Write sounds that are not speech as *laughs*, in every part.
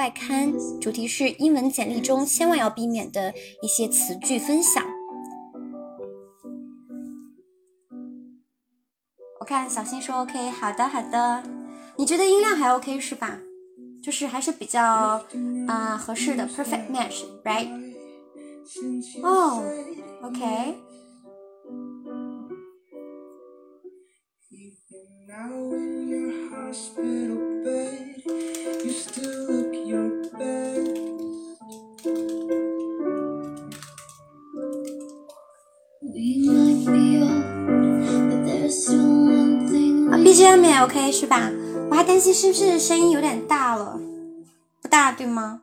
外刊，主题是英文简历中千万要避免的一些词句分享。我看小新说 OK，好的好的，你觉得音量还 OK 是吧？就是还是比较啊合适的，perfect match，right？哦，OK。是不是声音有点大了，不大对吗？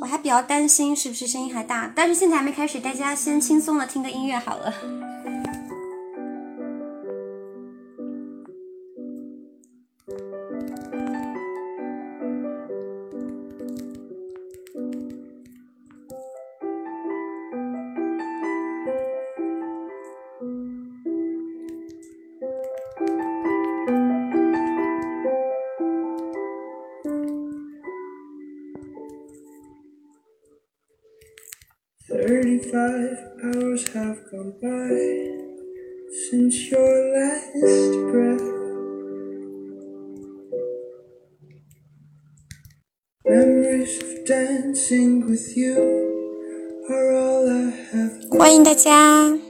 我还比较担心是不是声音还大，但是现在还没开始，大家先轻松的听个音乐好了。gone by since your last breath. Memories of dancing with you are all I have. 欢迎大家。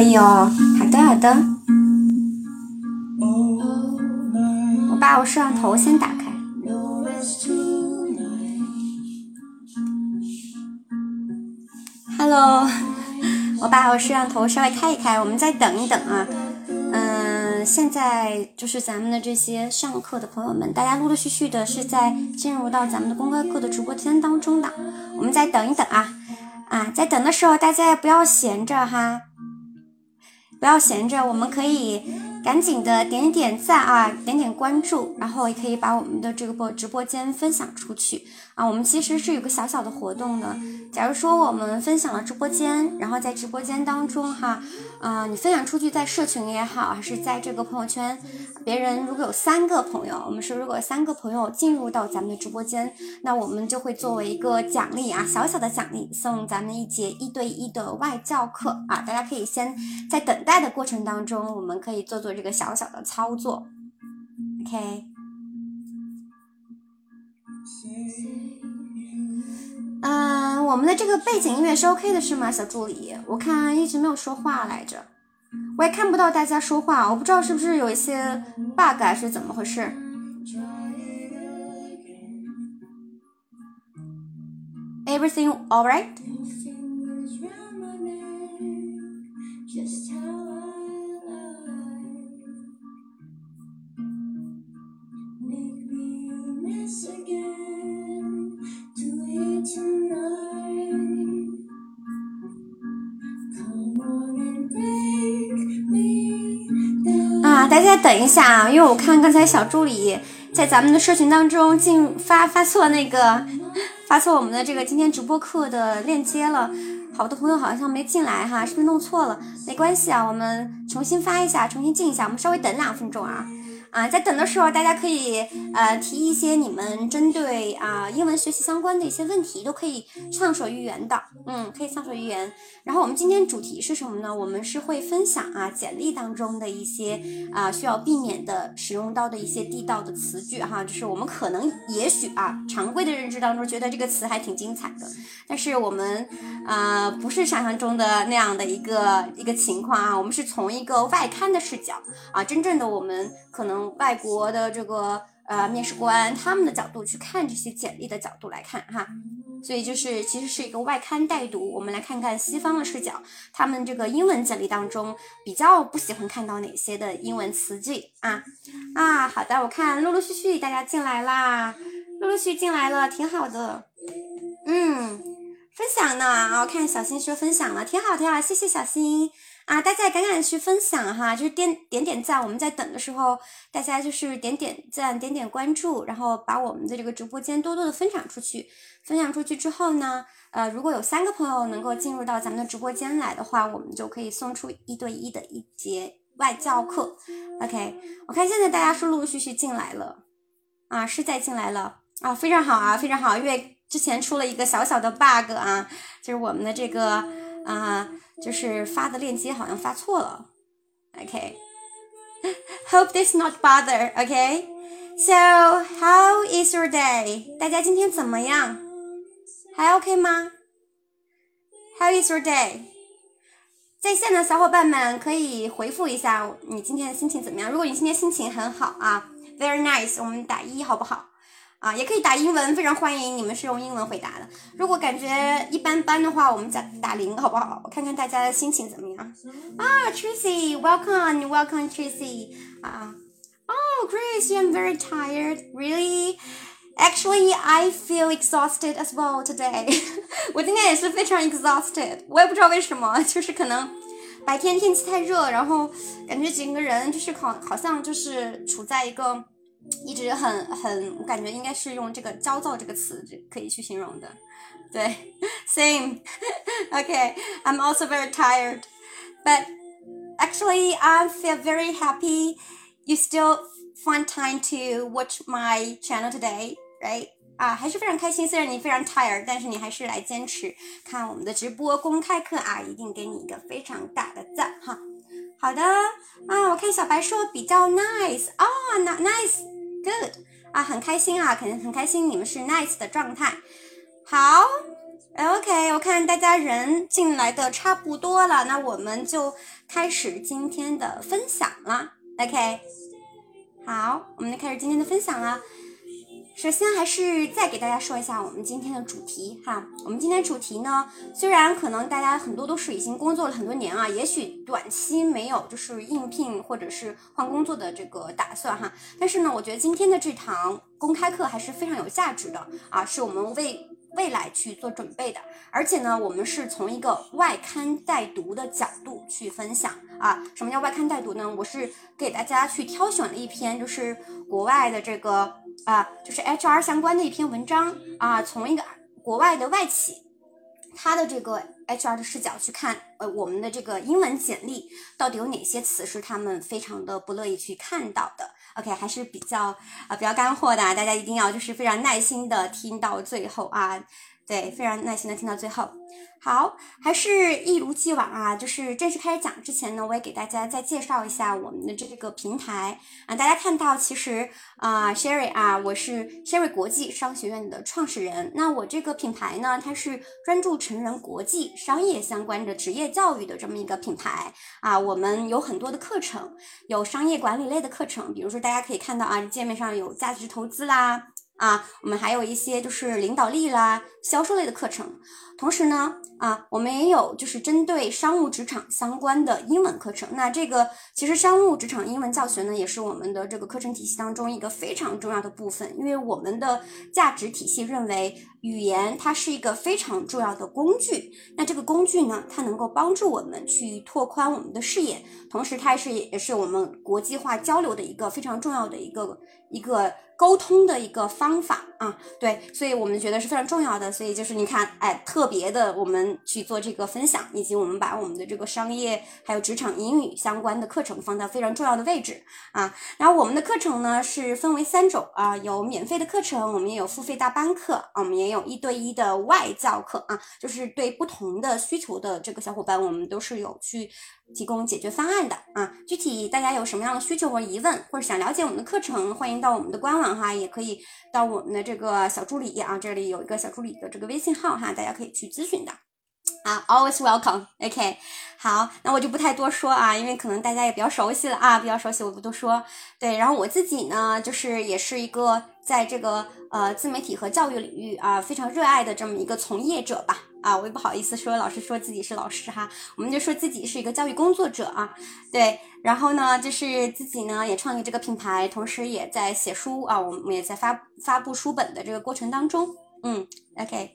可以哦，好的好的，我把我摄像头先打开。Hello，*laughs* 我把我摄像头稍微开一开，我们再等一等啊。嗯，现在就是咱们的这些上课的朋友们，大家陆陆续续的是在进入到咱们的公开课的直播间当中的，我们再等一等啊啊，在等的时候大家也不要闲着哈，不要闲着，我们可以赶紧的点点赞啊，点点关注，然后也可以把我们的这个播直播间分享出去啊。我们其实是有个小小的活动的，假如说我们分享了直播间，然后在直播间当中哈，呃，你分享出去在社群也好，还是在这个朋友圈，别人如果有三个朋友，我们说如果三个朋友进入到咱们的直播间，那我们就会作为一个奖励啊，小小的奖励，送咱们一节一对一的外教课啊，大家可以先在等待的过程当中，我们可以做做这个小小的操作，OK。嗯，我们的这个背景音乐是 OK 的，是吗，小助理？我看一直没有说话来着，我也看不到大家说话，我不知道是不是有一些 bug 还是怎么回事。Everything all 大家等一下啊，因为我看刚才小助理在咱们的社群当中进发发错那个 *laughs* 发错我们的这个今天直播课的链接了，好多朋友好像没进来哈，是不是弄错了？没关系啊，我们重新发一下，重新进一下，我们稍微等两分钟啊。啊，在等的时候，大家可以呃提一些你们针对啊、英文学习相关的一些问题，都可以畅所欲言的，嗯，可以畅所欲言。然后我们今天主题是什么呢？我们是会分享啊简历当中的一些啊需要避免的使用到的一些地道的词句哈，就是我们可能也许啊常规的认知当中觉得这个词还挺精彩的，但是我们啊不是想象中的那样的一个一个情况啊，我们是从一个外刊的视角啊，真正的我们可能外国的这个呃面试官他们的角度去看这些简历的角度来看哈。所以就是其实是一个外刊带读。我们来看看西方的视角，他们这个英文简历当中比较不喜欢看到哪些的英文词句啊啊，好的，我看陆陆续续大家进来啦，陆陆续续进来了，挺好的，嗯，分享呢啊，我看小新说分享了，挺好挺好，谢谢小新。啊，大家也赶紧去分享哈，就是点点点赞。我们在等的时候，大家就是点点赞、点点关注，然后把我们的这个直播间多多的分享出去。分享出去之后呢，呃，如果有三个朋友能够进入到咱们的直播间来的话，我们就可以送出一对一的一节外教课。OK，我看现在大家是陆陆续续进来了，啊，是在进来了啊，非常好啊，非常好，因为之前出了一个小小的 bug 啊，就是我们的这个啊。就是发的链接好像发错了，OK，Hope *laughs* this not bother，OK，So how is your day？大家今天怎么样？还 OK 吗？How is your day？在线的小伙伴们可以回复一下你今天的心情怎么样？如果你今天心情很好啊，Very nice，我们打一好不好？啊，也可以打英文，非常欢迎你们是用英文回答的。如果感觉一般般的话，我们再打零，好不好？我看看大家的心情怎么样。啊，Tracy，welcome，welcome Tracy。啊，Oh Grace，I'm very tired. Really? Actually, I feel exhausted as well today. *laughs* 我今天也是非常 exhausted，我也不知道为什么，就是可能白天天气太热，然后感觉整个人就是好，好像就是处在一个。一直很很，我感觉应该是用这个焦躁这个词就可以去形容的。对，same。Okay, *laughs* *laughs* I'm also very tired, but actually I feel very happy. You still find time to watch my channel today, right? 啊，还是非常开心。虽然你非常 tired，但是你还是来坚持看我们的直播公开课啊，一定给你一个非常大的赞哈。 好的啊，我看小白说比较 nice 啊，nice，good 啊，很开心啊，肯定很开心，你们是 nice 的状态。好，OK，我看大家人进来的差不多了，那我们就开始今天的分享了。OK，好，我们就开始今天的分享了。首先，还是再给大家说一下我们今天的主题哈。我们今天主题呢，虽然可能大家很多都是已经工作了很多年啊，也许短期没有就是应聘或者是换工作的这个打算哈，但是呢，我觉得今天的这堂公开课还是非常有价值的啊，是我们为未来去做准备的。而且呢，我们是从一个外刊带读的角度去分享啊。什么叫外刊带读呢？我是给大家去挑选了一篇就是国外的这个。啊，就是 HR 相关的一篇文章啊，从一个国外的外企，他的这个 HR 的视角去看，呃，我们的这个英文简历到底有哪些词是他们非常的不乐意去看到的？OK，还是比较啊比较干货的，大家一定要就是非常耐心的听到最后啊，对，非常耐心的听到最后。好，还是一如既往啊，就是正式开始讲之前呢，我也给大家再介绍一下我们的这个平台啊。大家看到，其实啊，Sherry 啊，我是 Sherry 国际商学院的创始人。那我这个品牌呢，它是专注成人国际商业相关的职业教育的这么一个品牌啊。我们有很多的课程，有商业管理类的课程，比如说大家可以看到啊，界面上有价值投资啦。啊，我们还有一些就是领导力啦、销售类的课程，同时呢，啊，我们也有就是针对商务职场相关的英文课程。那这个其实商务职场英文教学呢，也是我们的这个课程体系当中一个非常重要的部分，因为我们的价值体系认为语言它是一个非常重要的工具。那这个工具呢，它能够帮助我们去拓宽我们的视野，同时它是也是我们国际化交流的一个非常重要的一个一个。沟通的一个方法啊，对，所以我们觉得是非常重要的。所以就是你看，哎，特别的，我们去做这个分享，以及我们把我们的这个商业还有职场英语相关的课程放在非常重要的位置啊。然后我们的课程呢是分为三种啊，有免费的课程，我们也有付费大班课，我们也有一对一的外教课啊，就是对不同的需求的这个小伙伴，我们都是有去。提供解决方案的啊，具体大家有什么样的需求或疑问，或者想了解我们的课程，欢迎到我们的官网哈，也可以到我们的这个小助理啊，这里有一个小助理的这个微信号哈，大家可以去咨询的啊，always welcome，OK，好，那我就不太多说啊，因为可能大家也比较熟悉了啊，比较熟悉我不多说。对，然后我自己呢，就是也是一个。在这个呃自媒体和教育领域啊非常热爱的这么一个从业者吧。啊，我也不好意思说老师说自己是老师哈，我们就说自己是一个教育工作者啊。对，然后呢，就是自己呢也创立这个品牌，同时也在写书啊，我们也在发发布书本的这个过程当中。嗯，OK。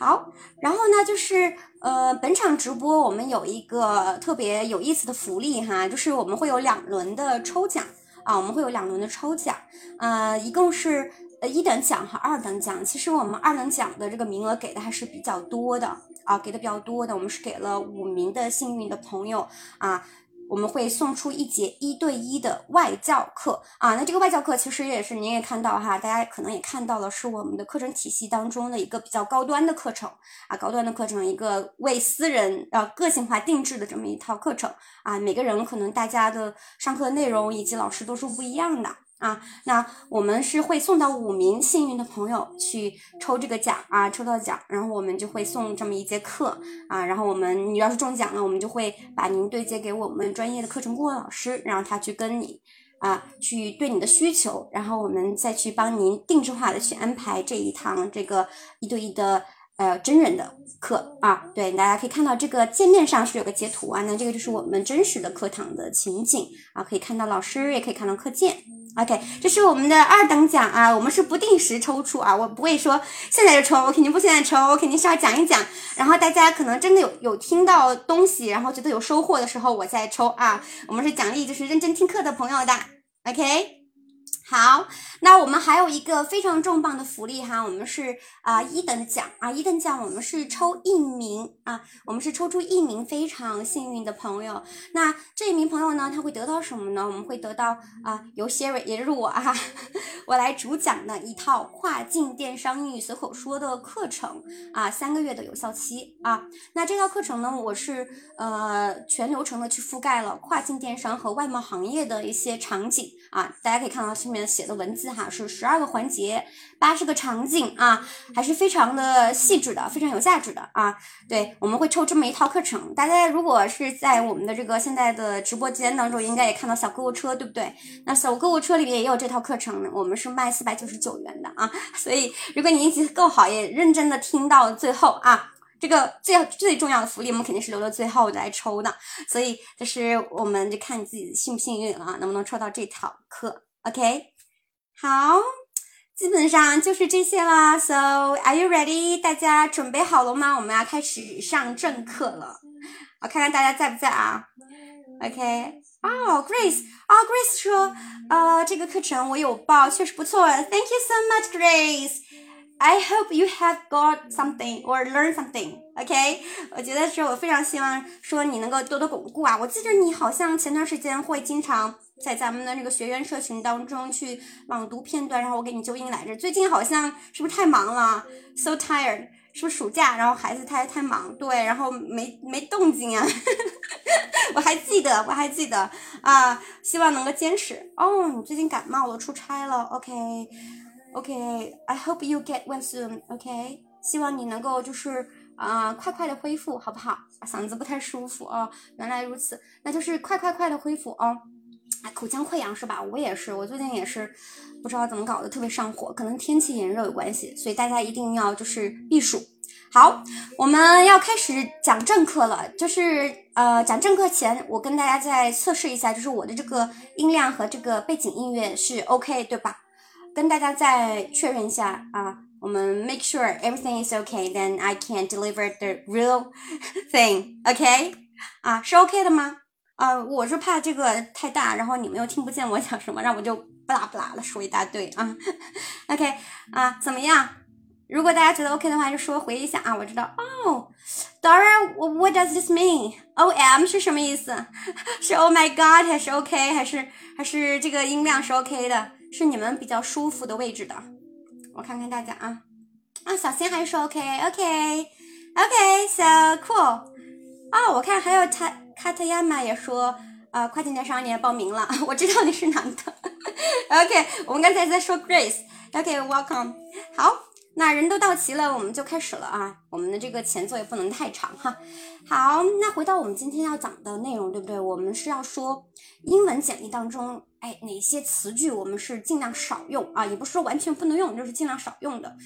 好，然后呢，就是呃，本场直播我们有一个特别有意思的福利哈，就是我们会有两轮的抽奖啊，我们会有两轮的抽奖，呃，一共是呃一等奖和二等奖。其实我们二等奖的这个名额给的还是比较多的啊，给的比较多的，我们是给了五名的幸运的朋友啊。我们会送出一节一对一的外教课。啊，那这个外教课其实也是您也看到哈，大家可能也看到了，是我们的课程体系当中的一个比较高端的课程。啊，高端的课程，一个为私人呃个性化定制的这么一套课程。啊，每个人可能大家的上课内容以及老师都是不一样的。啊，那我们是会送到五名幸运的朋友去抽这个奖啊，抽到奖，然后我们就会送这么一节课啊，然后我们你要是中奖了，我们就会把您对接给我们专业的课程顾问老师，让他去跟你啊，去对你的需求，然后我们再去帮您定制化的去安排这一堂这个一对一的呃真人的课啊，对，大家可以看到这个界面上是有个截图啊，那这个就是我们真实的课堂的情景啊，可以看到老师，也可以看到课件。OK，这是我们的二等奖啊，我们是不定时抽出啊，我不会说现在就抽，我肯定不现在抽，我肯定是要讲一讲，然后大家可能真的有有听到东西，然后觉得有收获的时候我再抽啊，我们是奖励就是认真听课的朋友的，OK。好，那我们还有一个非常重磅的福利哈，我们是啊一等奖啊一等奖，我们是抽一名啊，我们是抽出一名非常幸运的朋友。那这一名朋友呢，他会得到什么呢？我们会得到啊由 Sherry 也就是我啊，*laughs* 我来主讲的一套跨境电商英语随口说的课程啊，三个月的有效期啊。那这套课程呢，我是呃全流程的去覆盖了跨境电商和外贸行业的一些场景啊，大家可以看到上面。写的文字哈是十二个环节，八十个场景啊，还是非常的细致的，非常有价值的啊。对，我们会抽这么一套课程，大家如果是在我们的这个现在的直播间当中，应该也看到小购物车，对不对？那小购物车里面也有这套课程，我们是卖四百九十九元的啊。所以如果你运气够好，也认真的听到最后啊。这个最最重要的福利，我们肯定是留到最后来抽的，所以就是我们就看你自己幸不幸运啊，能不能抽到这套课？OK。好，基本上就是这些啦。So are you ready？大家准备好了吗？我们要开始上正课了。我看看大家在不在啊？OK。哦，Grace，哦，Grace 说，呃，这个课程我有报，确实不错。Thank you so much, Grace. I hope you have got something or learn something. OK，我觉得是我非常希望说你能够多多巩固啊。我记得你好像前段时间会经常。在咱们的那个学员社群当中去朗读片段，然后我给你纠音来着。最近好像是不是太忙了？So tired，是不是暑假？然后孩子太太忙，对，然后没没动静啊。*laughs* 我还记得，我还记得啊，希望能够坚持。哦，你最近感冒了，出差了。OK，OK，I hope you get well soon。OK，希望你能够就是啊，快快的恢复，好不好？嗓子不太舒服哦，原来如此，那就是快快快的恢复哦。哎，口腔溃疡是吧？我也是，我最近也是不知道怎么搞的，特别上火，可能天气炎热有关系，所以大家一定要就是避暑。好，我们要开始讲正课了，就是呃讲正课前，我跟大家再测试一下，就是我的这个音量和这个背景音乐是 OK 对吧？跟大家再确认一下啊，我们 make sure everything is OK, then I can deliver the real *laughs* thing，OK？啊，是 OK 的吗？啊，我是怕这个太大，然后你们又听不见我讲什么，让我就不拉不拉的说一大堆啊。*laughs* OK，啊，怎么样？如果大家觉得 OK 的话，就说回一下啊。我知道哦，当然，What does this mean？OM 是什么意思？*laughs* 是 Oh my God 还是 OK？还是还是这个音量是 OK 的？是你们比较舒服的位置的。我看看大家啊，啊，小新还是说 OK，OK，OK，so cool。哦，我看还有他。卡特亚玛也说，呃，跨境电商你也报名了，*laughs* 我知道你是男的。*laughs* OK，我们刚才在说 Grace。OK，Welcome。好，那人都到齐了，我们就开始了啊。我们的这个前奏也不能太长哈。好，那回到我们今天要讲的内容，对不对？我们是要说英文简历当中哎，哪些词句我们是尽量少用啊？也不是说完全不能用，就是尽量少用的。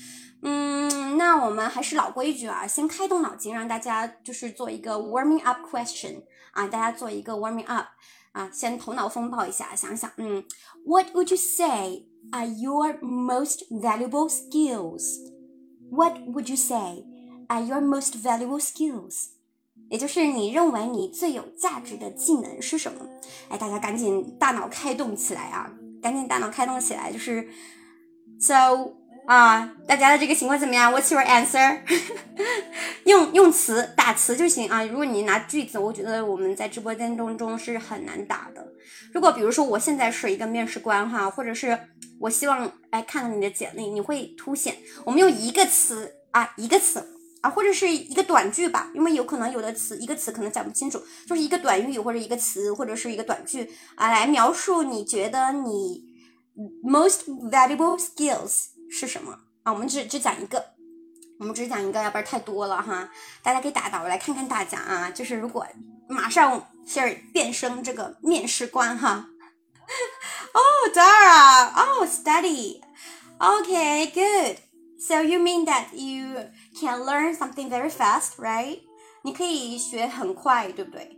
嗯，那我们还是老规矩啊，先开动脑筋，让大家就是做一个 warming up question 啊，大家做一个 warming up 啊，先头脑风暴一下，想想，嗯，What would you say are your most valuable skills? What would you say are your most valuable skills? 也就是你认为你最有价值的技能是什么？哎，大家赶紧大脑开动起来啊！赶紧大脑开动起来，就是，so 啊，大家的这个情况怎么样？What's your answer？*laughs* 用用词打词就行啊。如果你拿句子，我觉得我们在直播间当中是很难打的。如果比如说我现在是一个面试官哈，或者是我希望哎看看你的简历，你会凸显。我们用一个词啊，一个词。啊，或者是一个短句吧，因为有可能有的词一个词可能讲不清楚，就是一个短语或者一个词或者是一个短句啊，来描述你觉得你 most valuable skills 是什么啊？我们只只讲一个，我们只讲一个，要不然太多了哈。大家可以打打，我来看看大家啊，就是如果马上是变身这个面试官哈。哦，Dara，哦，study，OK，good。So you mean that you can learn something very fast, right? 你可以学很快，对不对？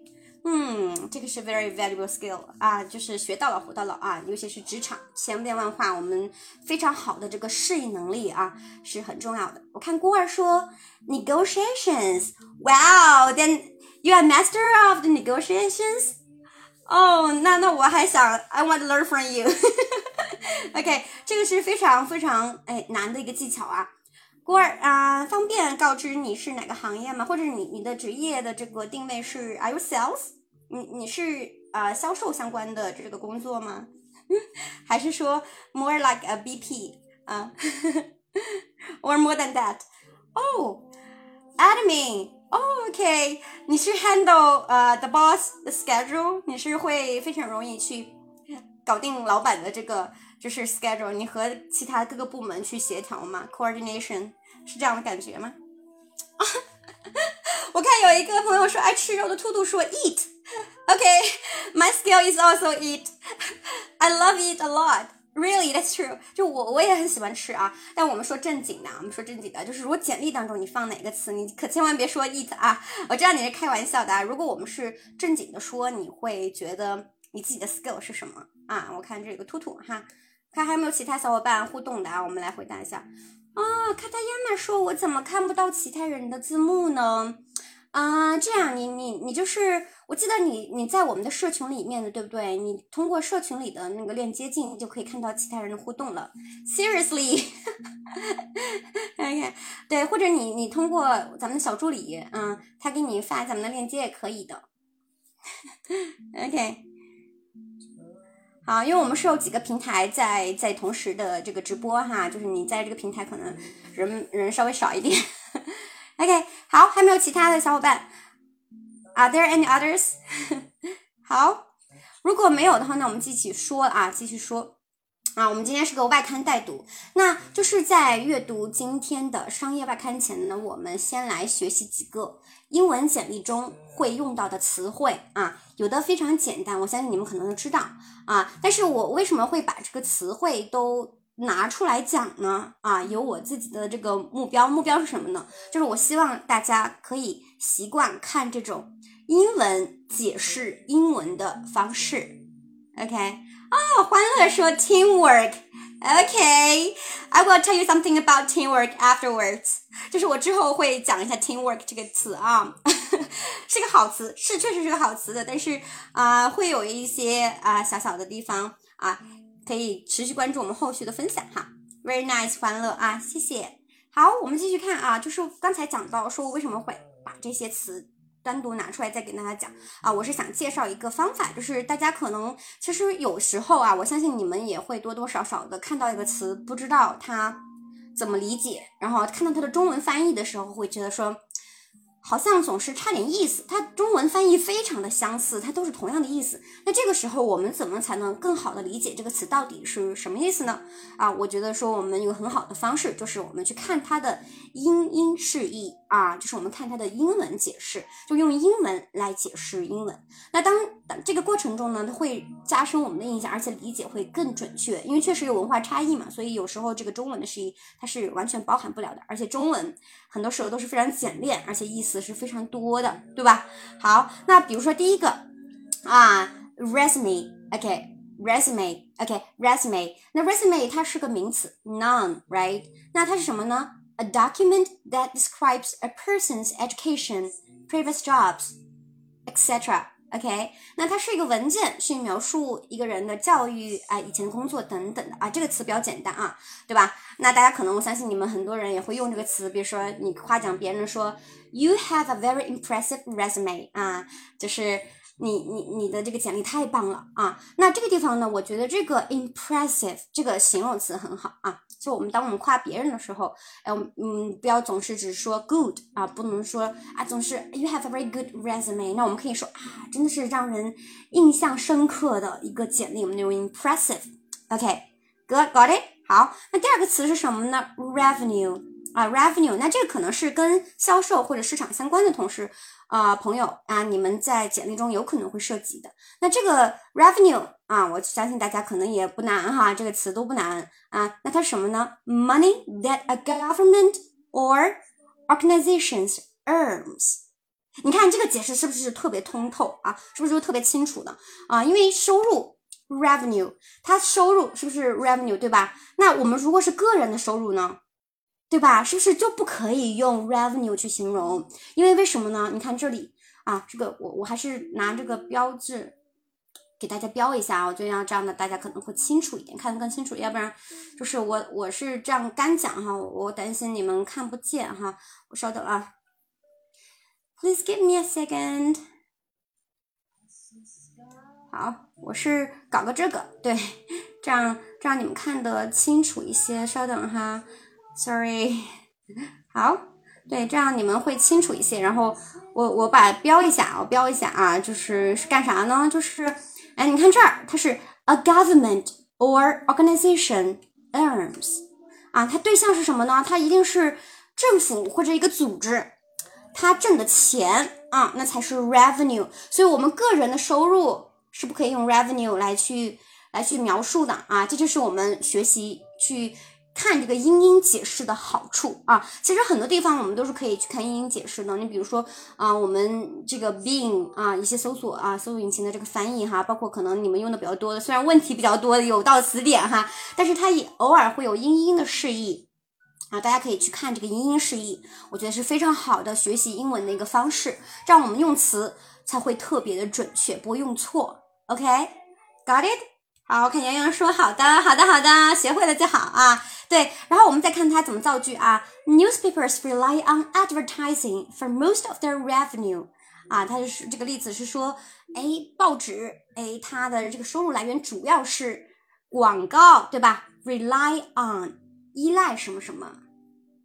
嗯，这个是 very valuable skill 啊，就是学到老活到老啊，尤其是职场千变万化，我们非常好的这个适应能力啊是很重要的。我看孤儿说 negotiations, wow, then you are master of the negotiations. 哦，那那我还想 I want to learn from you。OK，这个是非常非常哎难的一个技巧啊。孤儿啊，方便告知你是哪个行业吗？或者你你的职业的这个定位是 Are you sales？你你是啊销售相关的这个工作吗？*laughs* 还是说 more like a BP 啊？*laughs* Or more than that？哦，admin。哦，OK，你是 handle 呃 the boss 的 schedule，你是会非常容易去搞定老板的这个就是 schedule，你和其他各个部门去协调嘛，coordination 是这样的感觉吗？*laughs* 我看有一个朋友说爱吃肉的兔兔说 eat eat，OK，my skill is also eat，I *laughs* love it a lot。Really, that's true. 就我我也很喜欢吃啊，但我们说正经的，我们说正经的，就是如果简历当中你放哪个词，你可千万别说 eat 啊。我知道你是开玩笑的啊。如果我们是正经的说，你会觉得你自己的 skill 是什么啊？我看这有个兔兔哈，看还有没有其他小伙伴互动的啊？我们来回答一下。哦，卡塔亚玛说，我怎么看不到其他人的字幕呢？啊，这样你你你就是，我记得你你在我们的社群里面的，对不对？你通过社群里的那个链接进，你就可以看到其他人的互动了。Seriously，OK，*laughs* 对，或者你你通过咱们的小助理，嗯，他给你发咱们的链接也可以的。OK，好，因为我们是有几个平台在在同时的这个直播哈，就是你在这个平台可能人人稍微少一点。OK，好，还没有其他的小伙伴？Are there any others？*laughs* 好，如果没有的话，那我们继续说啊，继续说啊。我们今天是个外刊带读，那就是在阅读今天的商业外刊前呢，我们先来学习几个英文简历中会用到的词汇啊。有的非常简单，我相信你们可能都知道啊。但是我为什么会把这个词汇都？拿出来讲呢，啊，有我自己的这个目标，目标是什么呢？就是我希望大家可以习惯看这种英文解释英文的方式。OK，哦，欢乐说 teamwork。OK，I will tell you something about teamwork afterwards。就是我之后会讲一下 teamwork 这个词啊，*laughs* 是个好词，是确实是个好词的，但是啊，会有一些啊小小的地方啊。可以持续关注我们后续的分享哈，very nice，欢乐啊，谢谢。好，我们继续看啊，就是刚才讲到说我为什么会把这些词单独拿出来再给大家讲啊，我是想介绍一个方法，就是大家可能其实有时候啊，我相信你们也会多多少少的看到一个词，不知道它怎么理解，然后看到它的中文翻译的时候，会觉得说。好像总是差点意思，它中文翻译非常的相似，它都是同样的意思。那这个时候我们怎么才能更好的理解这个词到底是什么意思呢？啊，我觉得说我们有很好的方式，就是我们去看它的音音释义啊，就是我们看它的英文解释，就用英文来解释英文。那当这个过程中呢，它会加深我们的印象，而且理解会更准确，因为确实有文化差异嘛，所以有时候这个中文的释义它是完全包含不了的，而且中文很多时候都是非常简练，而且意思是非常多的，对吧？好，那比如说第一个啊，resume，OK，resume，OK，resume，那 resume 它是个名词，noun，right？那它是什么呢 ？a document that describes a person's education, previous jobs, etc. OK，那它是一个文件，去描述一个人的教育啊、以前的工作等等的啊。这个词比较简单啊，对吧？那大家可能我相信你们很多人也会用这个词，比如说你夸奖别人说 You have a very impressive resume 啊，就是 你你你的这个简历太棒了啊。那这个地方呢，我觉得这个 impressive 这个形容词很好啊。就我们当我们夸别人的时候，哎，嗯，不要总是只说 good 啊，不能说啊，总是 you have a very good resume。那我们可以说啊，真的是让人印象深刻的一个简历，我们用 impressive。OK，good，got it。好，那第二个词是什么呢？revenue 啊，revenue。那这个可能是跟销售或者市场相关的同事。啊，朋友啊，你们在简历中有可能会涉及的。那这个 revenue 啊，我相信大家可能也不难哈，这个词都不难啊。那它什么呢？Money that a government or organizations earns。你看这个解释是不是特别通透啊？是不是就特别清楚的啊？因为收入 revenue，它收入是不是 revenue 对吧？那我们如果是个人的收入呢？对吧？是不是就不可以用 revenue 去形容？因为为什么呢？你看这里啊，这个我我还是拿这个标志给大家标一下啊，我觉得要这样的大家可能会清楚一点，看得更清楚。要不然就是我我是这样干讲哈，我担心你们看不见哈。我稍等啊，Please give me a second。好，我是搞个这个，对，这样这样你们看得清楚一些。稍等哈。Sorry，*laughs* 好，对，这样你们会清楚一些。然后我我把标一下，我标一下啊，就是是干啥呢？就是，哎，你看这儿，它是 a government or organization earns，啊，它对象是什么呢？它一定是政府或者一个组织，它挣的钱啊，那才是 revenue。所以我们个人的收入是不可以用 revenue 来去来去描述的啊，这就是我们学习去。看这个英英解释的好处啊，其实很多地方我们都是可以去看英英解释的。你比如说啊，我们这个 being 啊，一些搜索啊，搜索引擎的这个翻译哈，包括可能你们用的比较多的，虽然问题比较多的有道词典哈，但是它也偶尔会有英英的释义啊，大家可以去看这个英英释义，我觉得是非常好的学习英文的一个方式，这样我们用词才会特别的准确，不会用错。OK，got it？好，我看洋洋说好的，好的，好的，学会了就好啊。对，然后我们再看它怎么造句啊。Newspapers rely on advertising for most of their revenue。啊，它就是这个例子是说，哎，报纸，哎，它的这个收入来源主要是广告，对吧？Rely on，依赖什么什么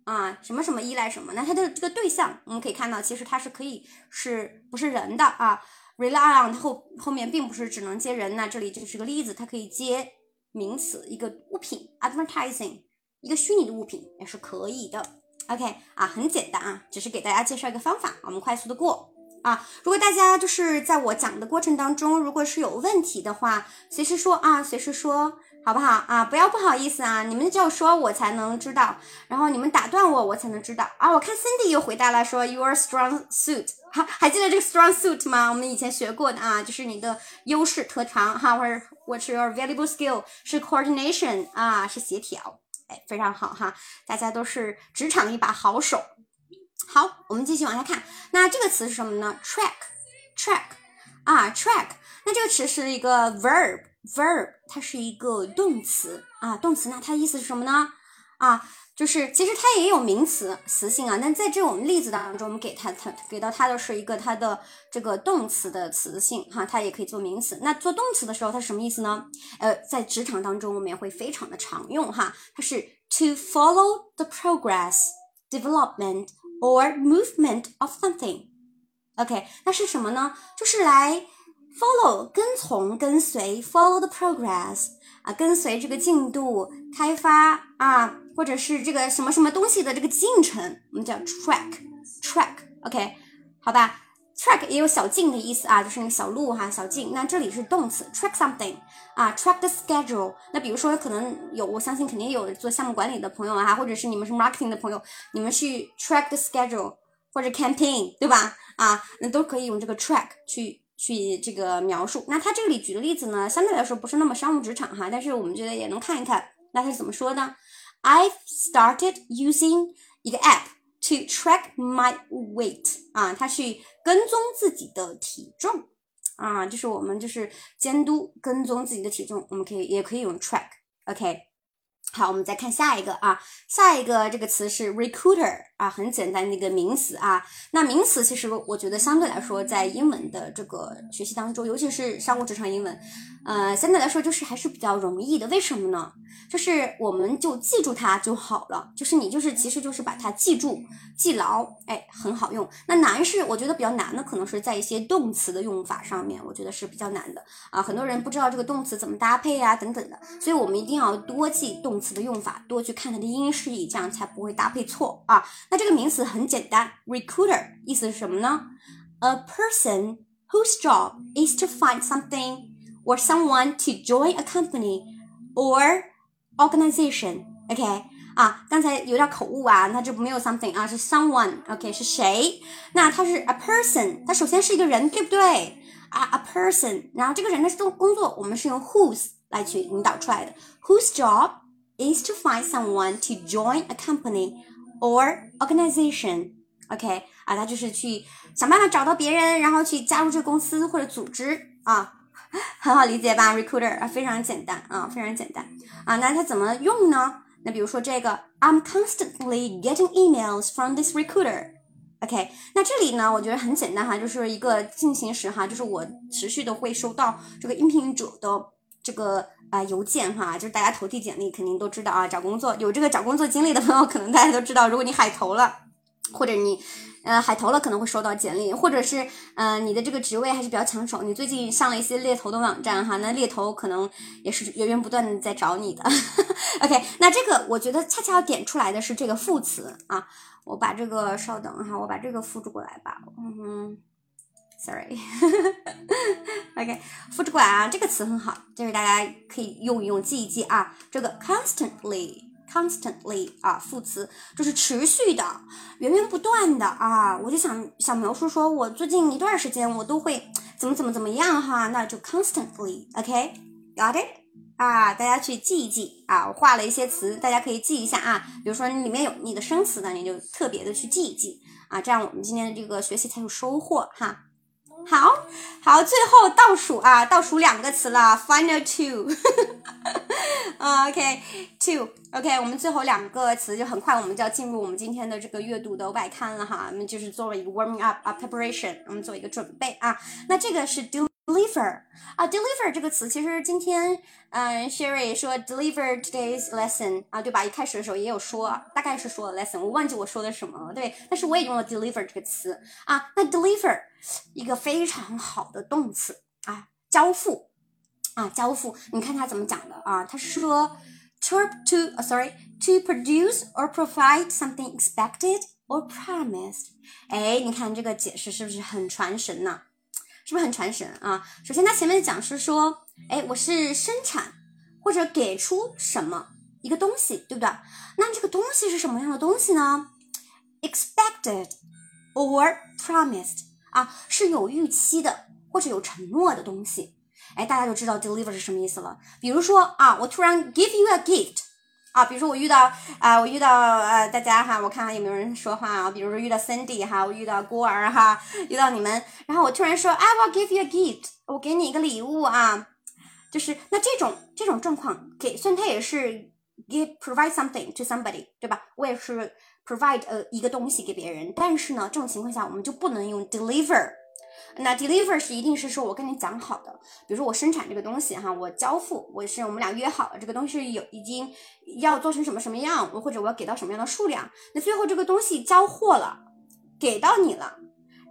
啊？什么什么依赖什么？那它的这个对象，我们可以看到，其实它是可以是不是人的啊？Rely on 它后后面并不是只能接人，那这里就是个例子，它可以接名词，一个物品，advertising。一个虚拟的物品也是可以的，OK 啊，很简单啊，只是给大家介绍一个方法，我们快速的过啊。如果大家就是在我讲的过程当中，如果是有问题的话，随时说啊，随时说，好不好啊？不要不好意思啊，你们就说我才能知道，然后你们打断我，我才能知道啊。我看 Cindy 又回答了，说 Your strong suit，哈，还记得这个 strong suit 吗？我们以前学过的啊，就是你的优势特长哈，或者 What's your valuable skill？是 coordination 啊，是协调。哎，非常好哈，大家都是职场一把好手。好，我们继续往下看。那这个词是什么呢？track，track 啊，track。那这个词是一个 verb Verb，它是一个动词啊，动词。那它的意思是什么呢？啊。就是其实它也有名词词性啊，那在这种例子当中，我们给它它给到它的是一个它的这个动词的词性哈，它也可以做名词。那做动词的时候，它什么意思呢？呃，在职场当中我们也会非常的常用哈，它是 to follow the progress, development or movement of something。OK，那是什么呢？就是来 follow 跟从跟随 follow the progress 啊，跟随这个进度开发啊。或者是这个什么什么东西的这个进程，我们叫 track track，OK，、好吧？track 也有小径的意思啊，就是那个小路哈，小径。那这里是动词 track something 啊，track the schedule。那比如说可能有，我相信肯定有做项目管理的朋友啊，或者是你们是 marketing 的朋友，你们去 track the schedule 或者 campaign，对吧？啊，那都可以用这个 track 去去这个描述。那他这里举的例子呢，相对来说不是那么商务职场哈，但是我们觉得也能看一看。那他是怎么说呢？I started using 一个 app to track my weight 啊，它去跟踪自己的体重啊，就是我们就是监督跟踪自己的体重，我们可以也可以用 track，OK、好，我们再看下一个啊，下一个这个词是 recruiter 啊，很简单的一个名词啊。那名词其实我觉得相对来说，在英文的这个学习当中，尤其是商务职场英文，呃，相对来说就是还是比较容易的。为什么呢？就是我们就记住它就好了，就是你就是其实就是把它记住、记牢，哎，很好用。那难是我觉得比较难的，可能是在一些动词的用法上面，我觉得是比较难的啊。很多人不知道这个动词怎么搭配呀、等等的，所以我们一定要多记动词的用法，多去看它的音释义，这样才不会搭配错啊。那这个名词很简单，recruiter 意思是什么呢？A person whose job is to find something or someone to join a company or organization。OK 啊，刚才有点口误啊，那这没有 something 啊，是 someone，OK、是谁？那它是 a person，它首先是一个人，对不对？啊，a person，然后这个人的工工作，我们是用 whose 来去引导出来的，whose job is to find someone to join a company or organization。OK 啊，他就是去想办法找到别人，然后去加入这个公司或者组织啊，很好理解吧？Recruiter 啊，非常简单啊，非常简单啊。那它怎么用呢？那比如说这个，I'm constantly getting emails from this recruiter。OK，那这里呢，我觉得很简单哈，就是一个进行时哈，就是我持续的会收到这个应聘者的这个啊、邮件哈，就是大家投递简历肯定都知道啊，找工作有这个找工作经历的朋友，可能大家都知道，如果你海投了，或者你呃海投了可能会收到简历，或者是呃你的这个职位还是比较抢手，你最近上了一些猎头的网站哈，那猎头可能也是源源不断的在找你的。*laughs* OK，那这个我觉得恰恰要点出来的是这个副词啊，我把这个稍等哈，我把这个复制过来吧，嗯 Sorry，OK，*laughs* 复制过来啊，这个词很好，就是大家可以用一用，记一记啊。这个 constantly，constantly 啊，副词就是持续的、源源不断的啊。我就想想描述说，我最近一段时间我都会怎么怎么怎么样哈，那就 constantly，OK，got、it？啊，大家去记一记啊，我画了一些词，大家可以记一下啊。比如说里面有你的生词的，你就特别的去记一记啊，这样我们今天的这个学习才有收获哈。好好，最后倒数啊，倒数两个词了，final two 啊，*laughs* OK，two，OK，、我们最后两个词就很快，我们就要进入我们今天的这个阅读的外刊了哈，我们就是做了一个 warming up 啊 preparation，我们做一个准备啊，那这个是 deliver 啊，deliver 这个词其实今天嗯、Sherry 说 deliver today's lesson 啊，对吧？一开始的时候也有说，大概是说了 lesson，我忘记我说的什么了，对，但是我也用了 deliver 这个词啊，那 deliver 一个非常好的动词啊，交付啊，交付，你看它怎么讲的啊？它是说，turn to、sorry to produce or provide something expected or promised。哎，你看这个解释是不是很传神呢？是不是很传神啊？首先，它前面讲是说，哎，我是生产或者给出什么一个东西，对不对？那这个东西是什么样的东西呢？expected or promised 啊，是有预期的或者有承诺的东西。哎，大家就知道 deliver 是什么意思了。比如说啊，我突然 give you a gift 啊，比如说我遇到啊、我遇到呃大家哈，我看看有没有人说话啊。比如说遇到 Cindy 哈，我遇到孤儿哈，遇到你们，然后我突然说 I will give you a gift，我给你一个礼物啊。就是那这种这种状况给，虽然它也是 give provide something to somebody，对吧？我也是 provide 呃一个东西给别人，但是呢，这种情况下我们就不能用 deliver。那 deliver 是一定是说我跟你讲好的，比如说我生产这个东西哈，我交付，我是我们俩约好了，这个东西有已经要做成什么什么样，或者我要给到什么样的数量，那最后这个东西交货了，给到你了，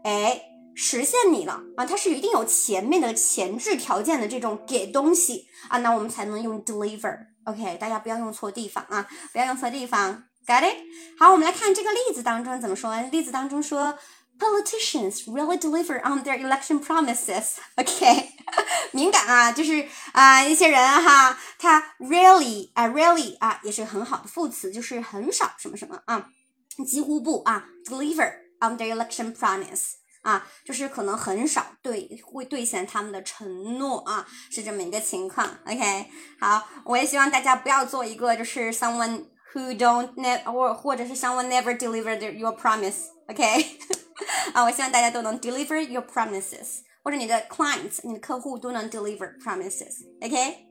哎，实现你了啊，它是一定有前面的前置条件的这种给东西啊，那我们才能用 deliver。OK，大家不要用错地方啊，不要用错地方。Got it？好，我们来看这个例子当中怎么说。例子当中说，politicians really deliver on their election promises。OK，敏感啊，就是啊、一些人哈，他 really 啊、really 啊，也是很好的副词，就是很少什么什么啊，几乎不啊，deliver on their election promise。啊，就是可能很少对会兑现他们的承诺啊，是这么一个情况。OK，好，我也希望大家不要做一个就是 someone who don't ne 或或者是 someone never delivered your promise。OK，啊，我希望大家都能 *laughs* deliver your promises，或者你的 clients 你的客户都能 deliver promises。OK。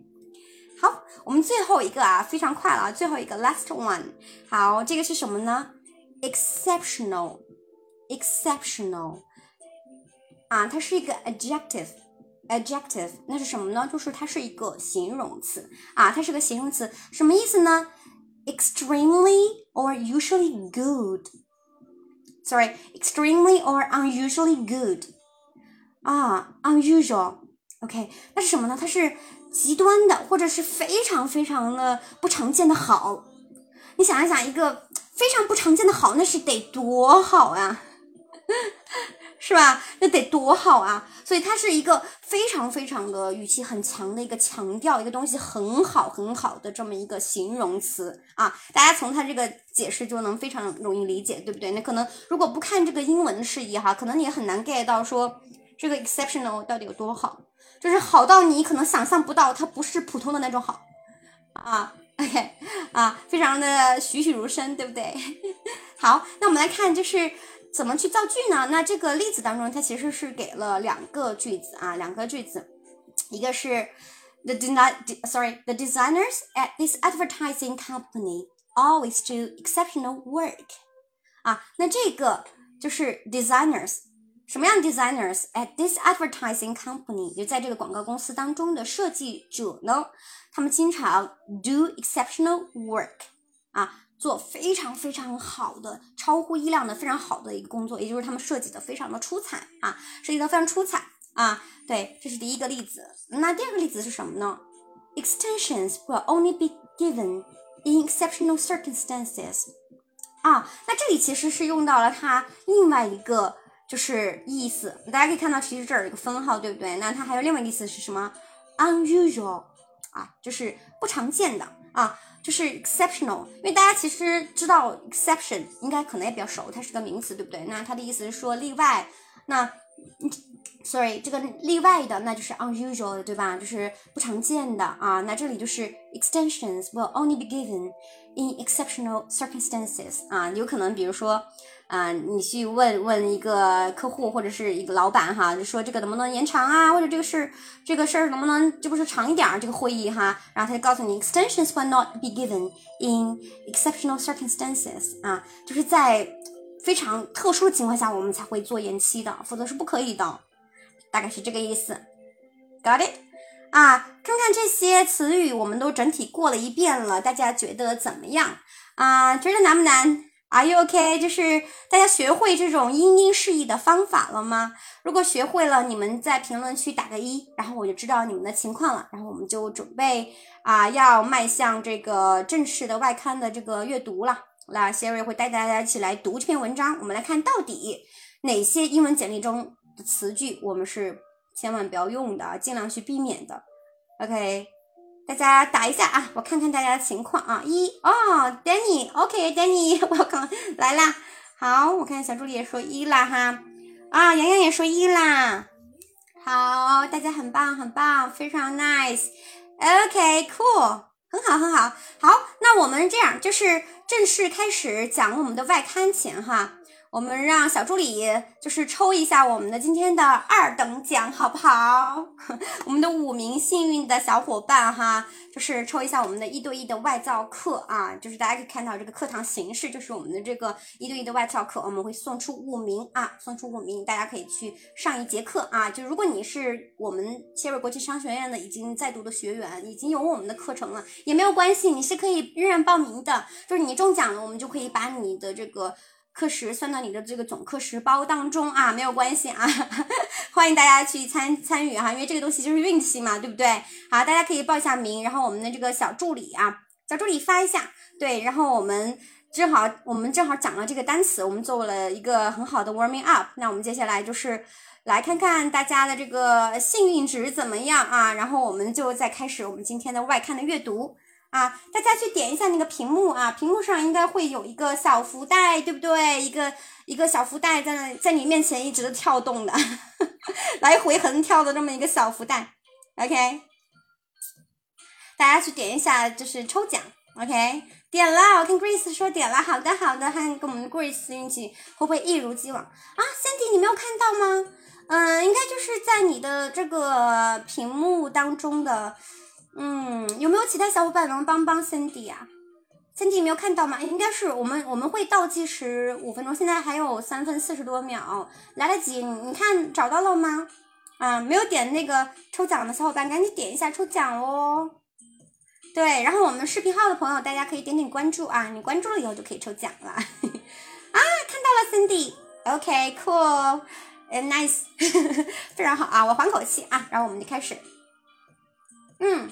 好，我们最后一个啊，非常快了啊，最后一个 last one。好，这个是什么呢？exceptional，exceptional。啊，它是一个 adjective，adjective，那是什么呢？就是它是一个形容词啊，它是个形容词，什么意思呢 ？extremely or usually good。Sorry，extremely or unusually good。啊，unusual。OK，那是什么呢？它是极端的，或者是非常非常的不常见的好。你想一想，一个非常不常见的好，那是得多好呀！是吧？那得多好啊！所以它是一个非常非常的语气很强的一个强调，一个东西很好很好的这么一个形容词啊！大家从它这个解释就能非常容易理解，对不对？那可能如果不看这个英文的释义哈，可能你也很难 get 到说这个 exceptional 到底有多好，就是好到你可能想象不到，它不是普通的那种好啊！OK 啊，非常的栩栩如生，对不对？*laughs* 好，那我们来看就是。怎么去造句呢？那这个例子当中，它其实是给了两个句子啊，两个句子，一个是 the design sorry the designers at this advertising company always do exceptional work 啊，那这个就是 designers 什么样 designers at this advertising company 就在这个广告公司当中的设计者呢，他们经常 do exceptional work 啊。做非常非常好的、超乎意料的、非常好的一个工作，也就是他们设计的非常的出彩啊，设计的非常出彩啊。对，这是第一个例子。那第二个例子是什么呢？Extensions will only be given in exceptional circumstances。啊，那这里其实是用到了它另外一个就是意思。大家可以看到，其实这儿有一个分号，对不对？那它还有另外一个意思是什么？Unusual 啊，就是不常见的啊。就是 exceptional，因为大家其实知道 exception 应该可能也比较熟，它是个名词，对不对？那它的意思是说例外。那，sorry，这个例外的那就是 unusual，对吧？就是不常见的啊。那这里就是 extensions will only be given in exceptional circumstances 啊，有可能比如说。啊，你去问问一个客户或者是一个老板哈，就说这个能不能延长啊，或者这个事这个事儿能不能这不是长一点儿这个会议哈，然后他就告诉你，extensions will not be given in exceptional circumstances 啊，就是在非常特殊的情况下我们才会做延期的，否则是不可以的，大概是这个意思，got it？啊，看看这些词语，我们都整体过了一遍了，大家觉得怎么样啊？觉得难不难？Are you OK？就是大家学会这种因音释义的方法了吗？如果学会了，你们在评论区打个一，然后我就知道你们的情况了。然后我们就准备啊，要迈向这个正式的外刊的这个阅读了。那 Siri 会带大家一起来读这篇文章。我们来看到底哪些英文简历中的词句我们是千万不要用的，尽量去避免的。OK。大家打一下啊，我看看大家的情况啊。一哦，Danny，OK，Danny，welcome *laughs* 来啦。好，我看小助理也说一啦哈。啊，洋洋也说一啦。好，大家很棒，很棒，非常 nice。OK，cool，很好，很好。好，那我们这样就是正式开始讲我们的外刊前哈。我们让小助理就是抽一下我们的今天的二等奖，好不好？*laughs* 我们的五名幸运的小伙伴哈，就是抽一下我们的一对一的外教课啊，就是大家可以看到这个课堂形式，就是我们的这个一对一的外教课，我们会送出五名啊，送出五名，大家可以去上一节课啊。就如果你是我们切瑞国际商学院的已经在读的学员，已经有我们的课程了，也没有关系，你是可以仍然报名的。就是你中奖了，我们就可以把你的这个。课时算到你的这个总课时包当中啊，没有关系啊，*laughs* 欢迎大家去参参与哈，因为这个东西就是运气嘛，对不对？好，大家可以报一下名，然后我们的这个小助理啊，小助理发一下，对，然后我们正好我们正好讲了这个单词，我们做了一个很好的 warming up。那我们接下来就是来看看大家的这个幸运值怎么样啊？然后我们就再开始我们今天的外刊的阅读啊。大家去点一下那个屏幕啊，屏幕上应该会有一个小福袋，对不对？一个一个小福袋在那在你面前一直的跳动的，*laughs* 来回横跳的这么一个小福袋。OK，大家去点一下，就是抽奖。OK，点了，我跟 Grace 说点了，好的好的，看跟我们 Grace 运气会不会一如既往啊？Sandy 你没有看到吗？嗯，应该就是在你的这个屏幕当中的，嗯，有没有其他小伙伴能帮帮 Sandy 啊？Sandy 没有看到吗？应该是我们我们会倒计时五分钟，现在还有三分四十多秒，来得及。你看找到了吗？啊，没有点那个抽奖的小伙伴赶紧点一下抽奖哦。对，然后我们视频号的朋友，大家可以点点关注啊，你关注了以后就可以抽奖了。*laughs* 啊，看到了 Cindy，OK，Cool，Nice，*laughs* 非常好啊，我缓口气啊，然后我们就开始。嗯，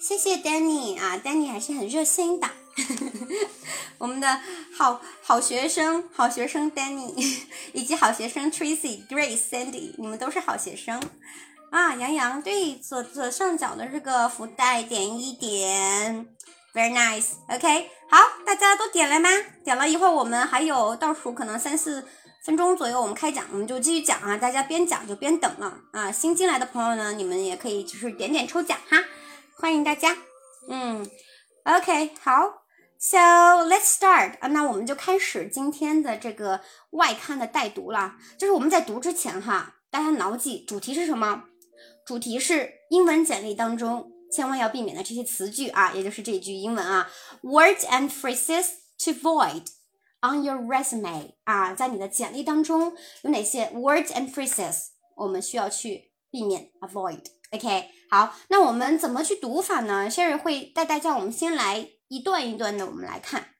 谢谢 Danny 啊，Danny 还是很热心的，*laughs* 我们的好好学生，好学生 Danny，*laughs* 以及好学生 Tracy、Grace、Sandy，你们都是好学生。啊，杨洋，对，左左上角的这个福袋点一点，very nice，OK，好，大家都点了吗？点了一会儿，我们还有倒数可能三四分钟左右，我们开讲，我们就继续讲啊，大家边讲就边等了啊。新进来的朋友呢，你们也可以就是点点抽奖哈，欢迎大家。嗯，OK，好，So let's start 啊，那我们就开始今天的这个外刊的带读了。就是我们在读之前哈，大家牢记主题是什么？主题是英文简历当中千万要避免的这些词句啊，也就是这一句英文啊，words and phrases to avoid on your resume 啊，在你的简历当中有哪些 words and phrases 我们需要去避免 OK，好，那我们怎么去读法呢？Sherry 会带大家，我们先来一段一段的，我们来看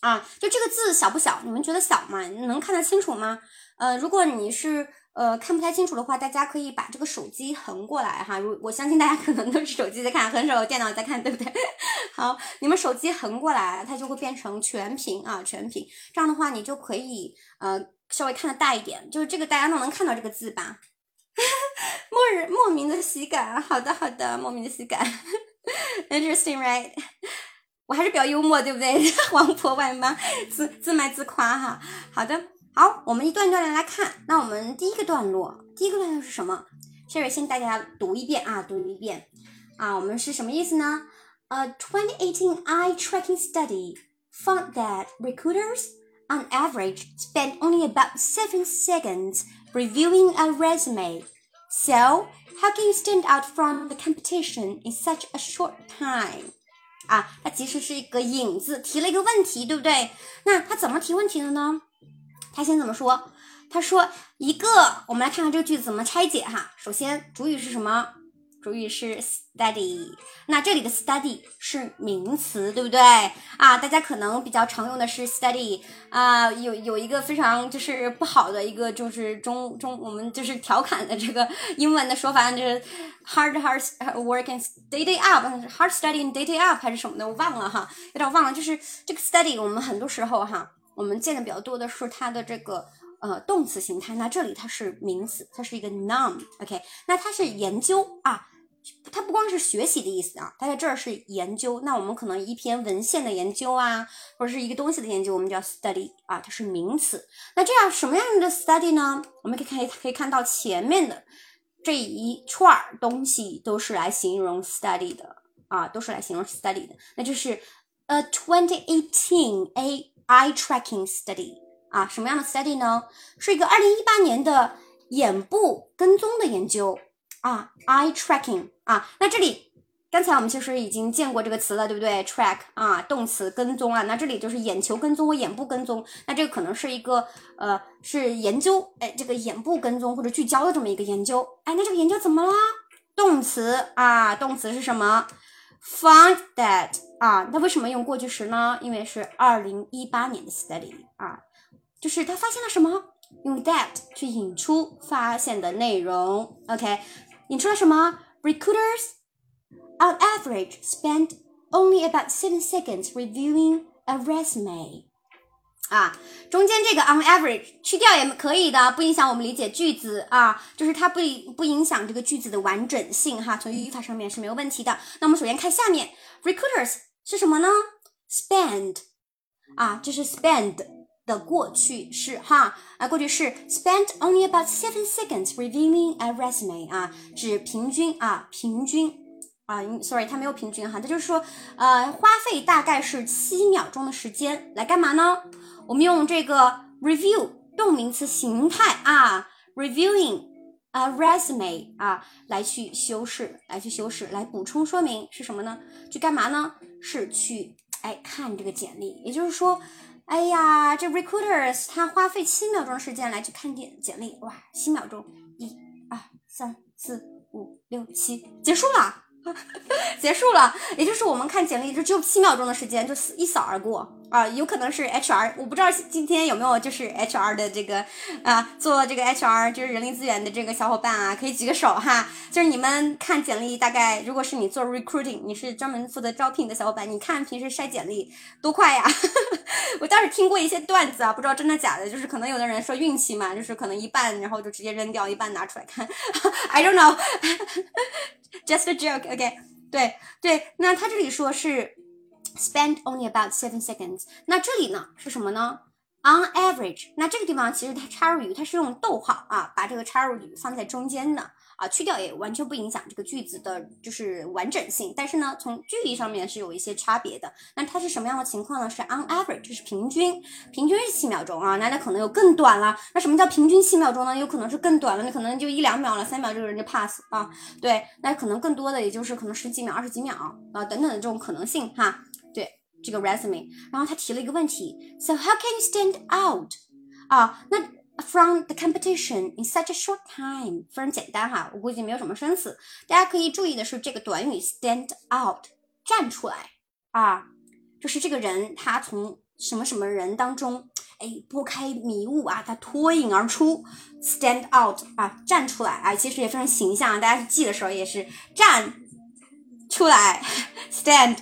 啊，就这个字小不小？你们觉得小吗？能看得清楚吗？呃，如果你是。呃，看不太清楚的话，大家可以把这个手机横过来哈。如我相信大家可能都是手机在看，很少有电脑在看，对不对？*laughs* 好，你们手机横过来，它就会变成全屏啊，全屏。这样的话，你就可以呃稍微看的大一点。就是这个大家都能看到这个字吧？莫人莫名的喜感，好的好的，莫名的喜感。Interesting, *laughs* right？我还是比较幽默，对不对？王婆外妈，自自卖自夸哈。好的。好，我们一段一段的来看。那我们第一个段落，第一个段落是什么？Sherry *laughs* 先大家读一遍啊，读一遍啊。我们是什么意思呢？A 2018 eye tracking study found that recruiters, on average, spend only about seven seconds reviewing a resume. So, how can you stand out from the competition in such a short time? 啊，它其实是一个引子，提了一个问题，对不对？那他怎么提问题的呢？他先怎么说？他说一个，我们来看看这个句子怎么拆解哈。首先，主语是什么？主语是 study。那这里的 study 是名词，对不对啊？大家可能比较常用的是 study 啊。有有一个非常就是不好的一个就是中中我们就是调侃的这个英文的说法，就是 hard hard work and day day up，hard study and day day up 还是什么的，我忘了哈，有点忘了。就是这个 study，我们很多时候哈。我们见的比较多的是它的这个呃动词形态，那这里它是名词，它是一个 noun，OK，那它是研究啊，它不光是学习的意思啊，它在这儿是研究。那我们可能一篇文献的研究啊，或者是一个东西的研究，我们叫 study 啊，它是名词。那这样什么样的 study 呢？我们可以看可以看到前面的这一串东西都是来形容 study 的啊，都是来形容 study 的，那就是 a twenty eighteen a eye tracking study 啊，什么样的 study 呢？是一个二零一八年的眼部跟踪的研究啊，eye tracking 啊。那这里刚才我们其实已经见过这个词了，对不对？track 啊，动词跟踪啊。那这里就是眼球跟踪或眼部跟踪。那这个可能是一个呃，是研究哎，这个眼部跟踪或者聚焦的这么一个研究。哎，那这个研究怎么了？动词啊，动词是什么？Found that。啊，那为什么用过去时呢？因为是二零一八年的 study 啊，就是他发现了什么？用 that 去引出发现的内容。OK，引出了什么？Recruiters on average spend only about seven seconds reviewing a resume。啊，中间这个 on average 去掉也可以的，不影响我们理解句子啊，就是它不不影响这个句子的完整性哈，从语法上面是没有问题的。那我们首先看下面，recruiters 是什么呢？spend 啊，这是 spend 的过去式哈啊，过去式 spent only about seven seconds reviewing a resume 啊，指平均啊，平均。啊，sorry，它没有平均哈，它就是说，呃，花费大概是七秒钟的时间来干嘛呢？我们用这个 review 动名词形态啊，reviewing a resume 啊，来去修饰，来去修饰，来补充说明是什么呢？去干嘛呢？是去哎看这个简历，也就是说，哎呀，这 recruiters 他花费七秒钟时间来去看简简历，哇，七秒钟，一、二、三、四、五、六、七，结束了。*laughs* 结束了，也就是我们看简历就只有七秒钟的时间，就一扫而过啊！有可能是 HR，我不知道今天有没有就是 HR 的这个啊，做这个 HR 就是人力资源的这个小伙伴啊，可以举个手哈。就是你们看简历，大概如果是你做 recruiting，你是专门负责招聘的小伙伴，你看平时筛简历多快呀？*laughs* 我倒是听过一些段子啊，不知道真的假的，就是可能有的人说运气嘛，就是可能一半然后就直接扔掉，一半拿出来看。I don't know。*laughs* Just a joke, OK？对对，那他这里说是 spend only about seven seconds。那这里呢是什么呢？On average，那这个地方其实它插入语它是用逗号啊，把这个插入语放在中间的。啊，去掉也完全不影响这个句子的，就是完整性。但是呢，从句意上面是有一些差别的。那它是什么样的情况呢？是 on average，就是平均，平均是七秒钟啊。那那可能有更短了。那什么叫平均七秒钟呢？有可能是更短了，你可能就一两秒了，三秒这个人就 pass 啊。对，那可能更多的也就是可能十几秒、二十几秒啊等等的这种可能性哈。对，这个 resume。然后他提了一个问题，So how can you stand out？啊，那。From the competition in such a short time，非常简单哈，我估计没有什么生词。大家可以注意的是这个短语 stand out，站出来啊，就是这个人他从什么什么人当中，哎，拨开迷雾啊，他脱颖而出，stand out 啊，站出来啊，其实也非常形象。大家记的时候也是站出来，stand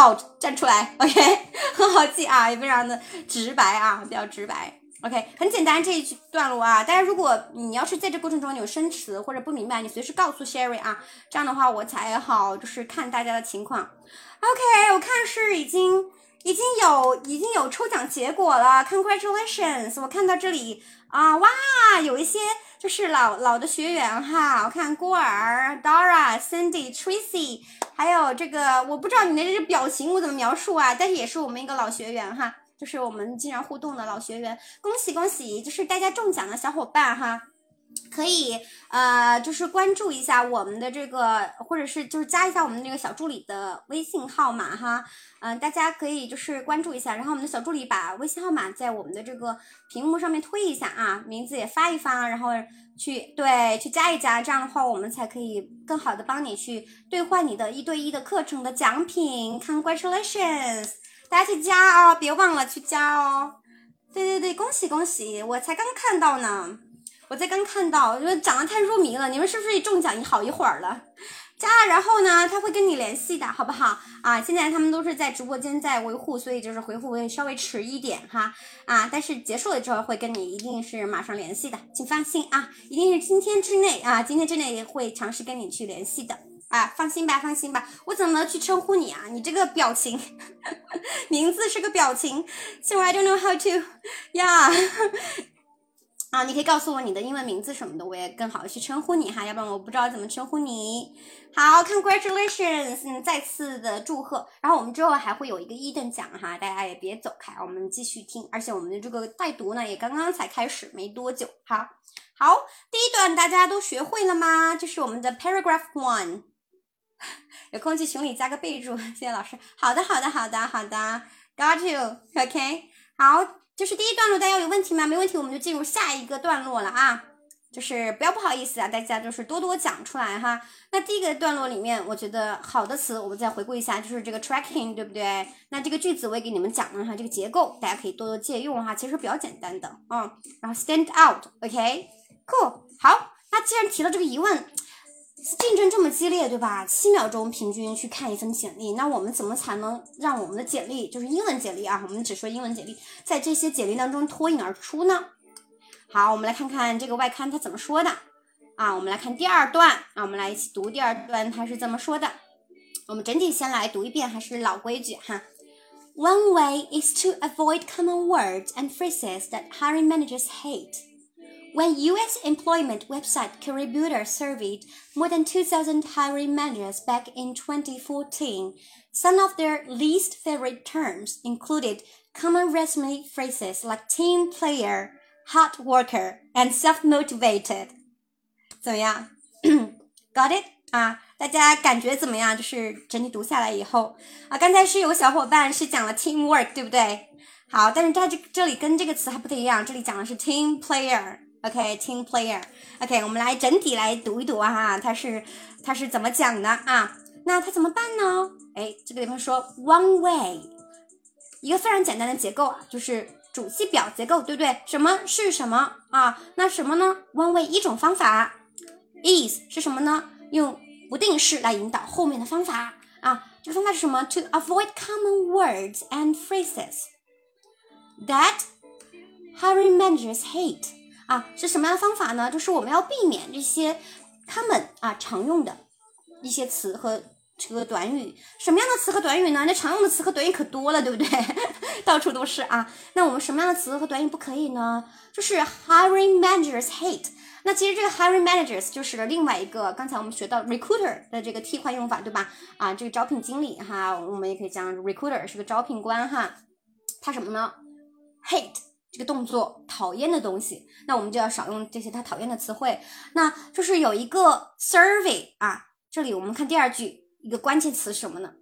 out，站出来，OK，*laughs* 很好记啊，也非常的直白啊，比较直白。OK，很简单这一段落啊，大家如果你要是在这过程中有生词或者不明白，你随时告诉 Sherry 啊，这样的话我才好就是看大家的情况。OK，我看是已经已经有已经有抽奖结果了，Congratulations！我看到这里啊，哇，有一些就是老老的学员哈，我看郭儿、Dora、Cindy、Tracy，还有这个我不知道你的这个表情我怎么描述啊，但是也是我们一个老学员哈。就是我们经常互动的老学员，恭喜恭喜！就是大家中奖的小伙伴哈，可以呃，就是关注一下我们的这个，或者是就是加一下我们那个小助理的微信号码哈，嗯，大家可以就是关注一下，然后我们的小助理把微信号码在我们的这个屏幕上面推一下啊，名字也发一发，然后去对去加一加，这样的话我们才可以更好的帮你去兑换你的一对一的课程的奖品，Congratulations！大家去加哦，别忘了去加哦。对对对，恭喜恭喜！我才刚看到呢，我才刚看到，因为讲的太入迷了。你们是不是中奖好一会儿了？加了，然后呢，他会跟你联系的，好不好？啊，现在他们都是在直播间在维护，所以就是回复会稍微迟一点哈。啊，但是结束了之后会跟你一定是马上联系的，请放心啊，一定是今天之内啊，今天之内会尝试跟你去联系的。啊，放心吧，放心吧，我怎么去称呼你啊？你这个表情，*laughs* 名字是个表情，so I don't know how to，呀，*laughs* 啊，你可以告诉我你的英文名字什么的，我也更好的去称呼你哈，要不然我不知道怎么称呼你。好，Congratulations，嗯，再次的祝贺。然后我们之后还会有一个一等奖哈，大家也别走开，我们继续听。而且我们的这个带读呢，也刚刚才开始没多久哈。好，第一段大家都学会了吗？这是我们的 Paragraph One。*laughs* 有空去群里加个备注，*laughs* 谢谢老师。好的，好的，好的，好的，Got you，OK。好，就是第一段落，大家有问题吗？没问题，我们就进入下一个段落了啊。就是不要不好意思啊，大家就是多多讲出来哈。那第一个段落里面，我觉得好的词，我们再回顾一下，就是这个 tracking，对不对？那这个句子我也给你们讲了哈，这个结构大家可以多多借用哈，其实比较简单的啊。然后 stand out，OK，cool。好，那既然提了这个疑问。竞争这么激烈，对吧？七秒钟平均去看一份简历，那我们怎么才能让我们的简历，就是英文简历啊，我们只说英文简历，在这些简历当中脱颖而出呢？好，我们来看看这个外刊它怎么说的啊。我们来看第二段啊，我们来一起读第二段，它是怎么说的。我们整体先来读一遍，还是老规矩哈。One way is to avoid common words and phrases that hiring managers hate. When U.S. employment website CareerBuilder surveyed more than 2,000 hiring managers back in 2014, some of their least favorite terms included common resume phrases like team player, hard worker, and self-motivated. 怎么样？Got it *clears throat* 啊？大家感觉怎么样？就是整体读下来以后啊，刚才是有个小伙伴是讲了 teamwork，对不对？好，但是它这这里跟这个词还不太一样，这里讲的是 team player。 OK，team player。OK，我们来整体来读一读啊，哈，它是它是怎么讲的啊？那它怎么办呢？哎，这个地方说 one way，一个非常简单的结构啊，就是主系表结构，对不对？什么是什么啊？那什么呢？one way 一种方法，is 是什么呢？用不定式来引导后面的方法啊。这个方法是什么？To avoid common words and phrases that hiring managers hate。啊，是什么样的方法呢？就是我们要避免这些他们啊常用的一些词和这个短语。什么样的词和短语呢？那常用的词和短语可多了，对不对？*laughs* 到处都是啊。那我们什么样的词和短语不可以呢？就是 hiring managers hate。那其实这个 hiring managers 就是另外一个刚才我们学到 recruiter 的这个替换用法，对吧？啊，这个招聘经理哈，我们也可以讲 recruiter 是个招聘官哈。他什么呢？hate。这个动作讨厌的东西，那我们就要少用这些他讨厌的词汇。那就是有一个 survey 啊，这里我们看第二句，一个关键词是什么呢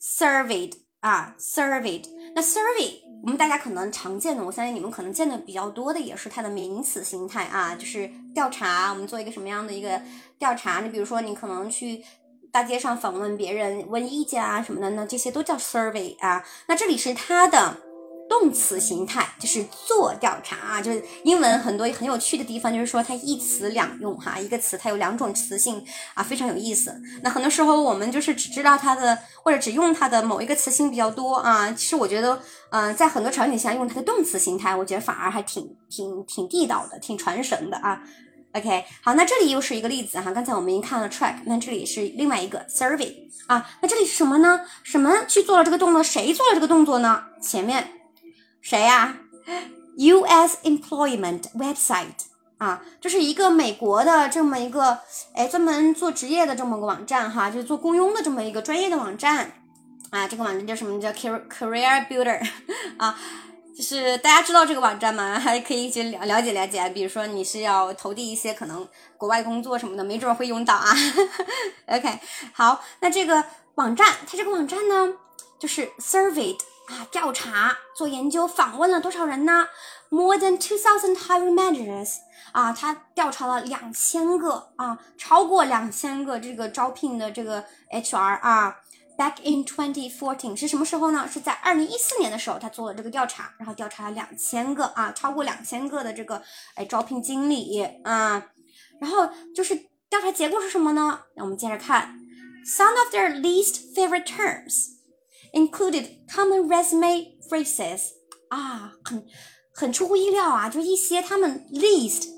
？surveyed 啊，surveyed。那 survey 我们大家可能常见的，我相信你们可能见的比较多的也是它的名词形态啊，就是调查。我们做一个什么样的一个调查？你比如说你可能去大街上访问别人，问意见啊什么的，那这些都叫 survey 啊。那这里是它的。动词形态就是做调查啊，就是英文很多很有趣的地方，就是说它一词两用哈，一个词它有两种词性啊，非常有意思。那很多时候我们就是只知道它的或者只用它的某一个词性比较多啊，其实我觉得，嗯，在很多场景下用它的动词形态，我觉得反而还挺挺挺地道的，挺传神的啊。OK，好，那这里又是一个例子哈，刚才我们已经看了 track，那这里是另外一个 survey 啊，那这里是什么呢？什么去做了这个动作？谁做了这个动作呢？前面。谁呀？U.S. Employment Website 啊，这是一个美国的这么一个，哎，专门做职业的这么个网站哈，就是做雇佣的这么一个专业的网站啊。这个网站叫什么？叫 Career Builder *laughs* 啊，就是大家知道这个网站吗？*laughs* 还可以去了了解了解。比如说你是要投递一些可能国外工作什么的，没准会用到啊。*laughs* OK，好，那这个网站，它这个网站呢，就是 Surveyed。啊，调查做研究，访问了多少人呢？More than two thousand hiring managers。啊，他调查了两千个啊，超过两千个这个招聘的这个 HR 啊。Back in twenty fourteen 是什么时候呢？是在二零一四年的时候，他做了这个调查，然后调查了两千个啊，超过两千个的这个哎招聘经理啊。然后就是调查结果是什么呢？那我们接着看，Some of their least favorite terms。Included common resume phrases 啊，很很出乎意料啊，就一些他们 least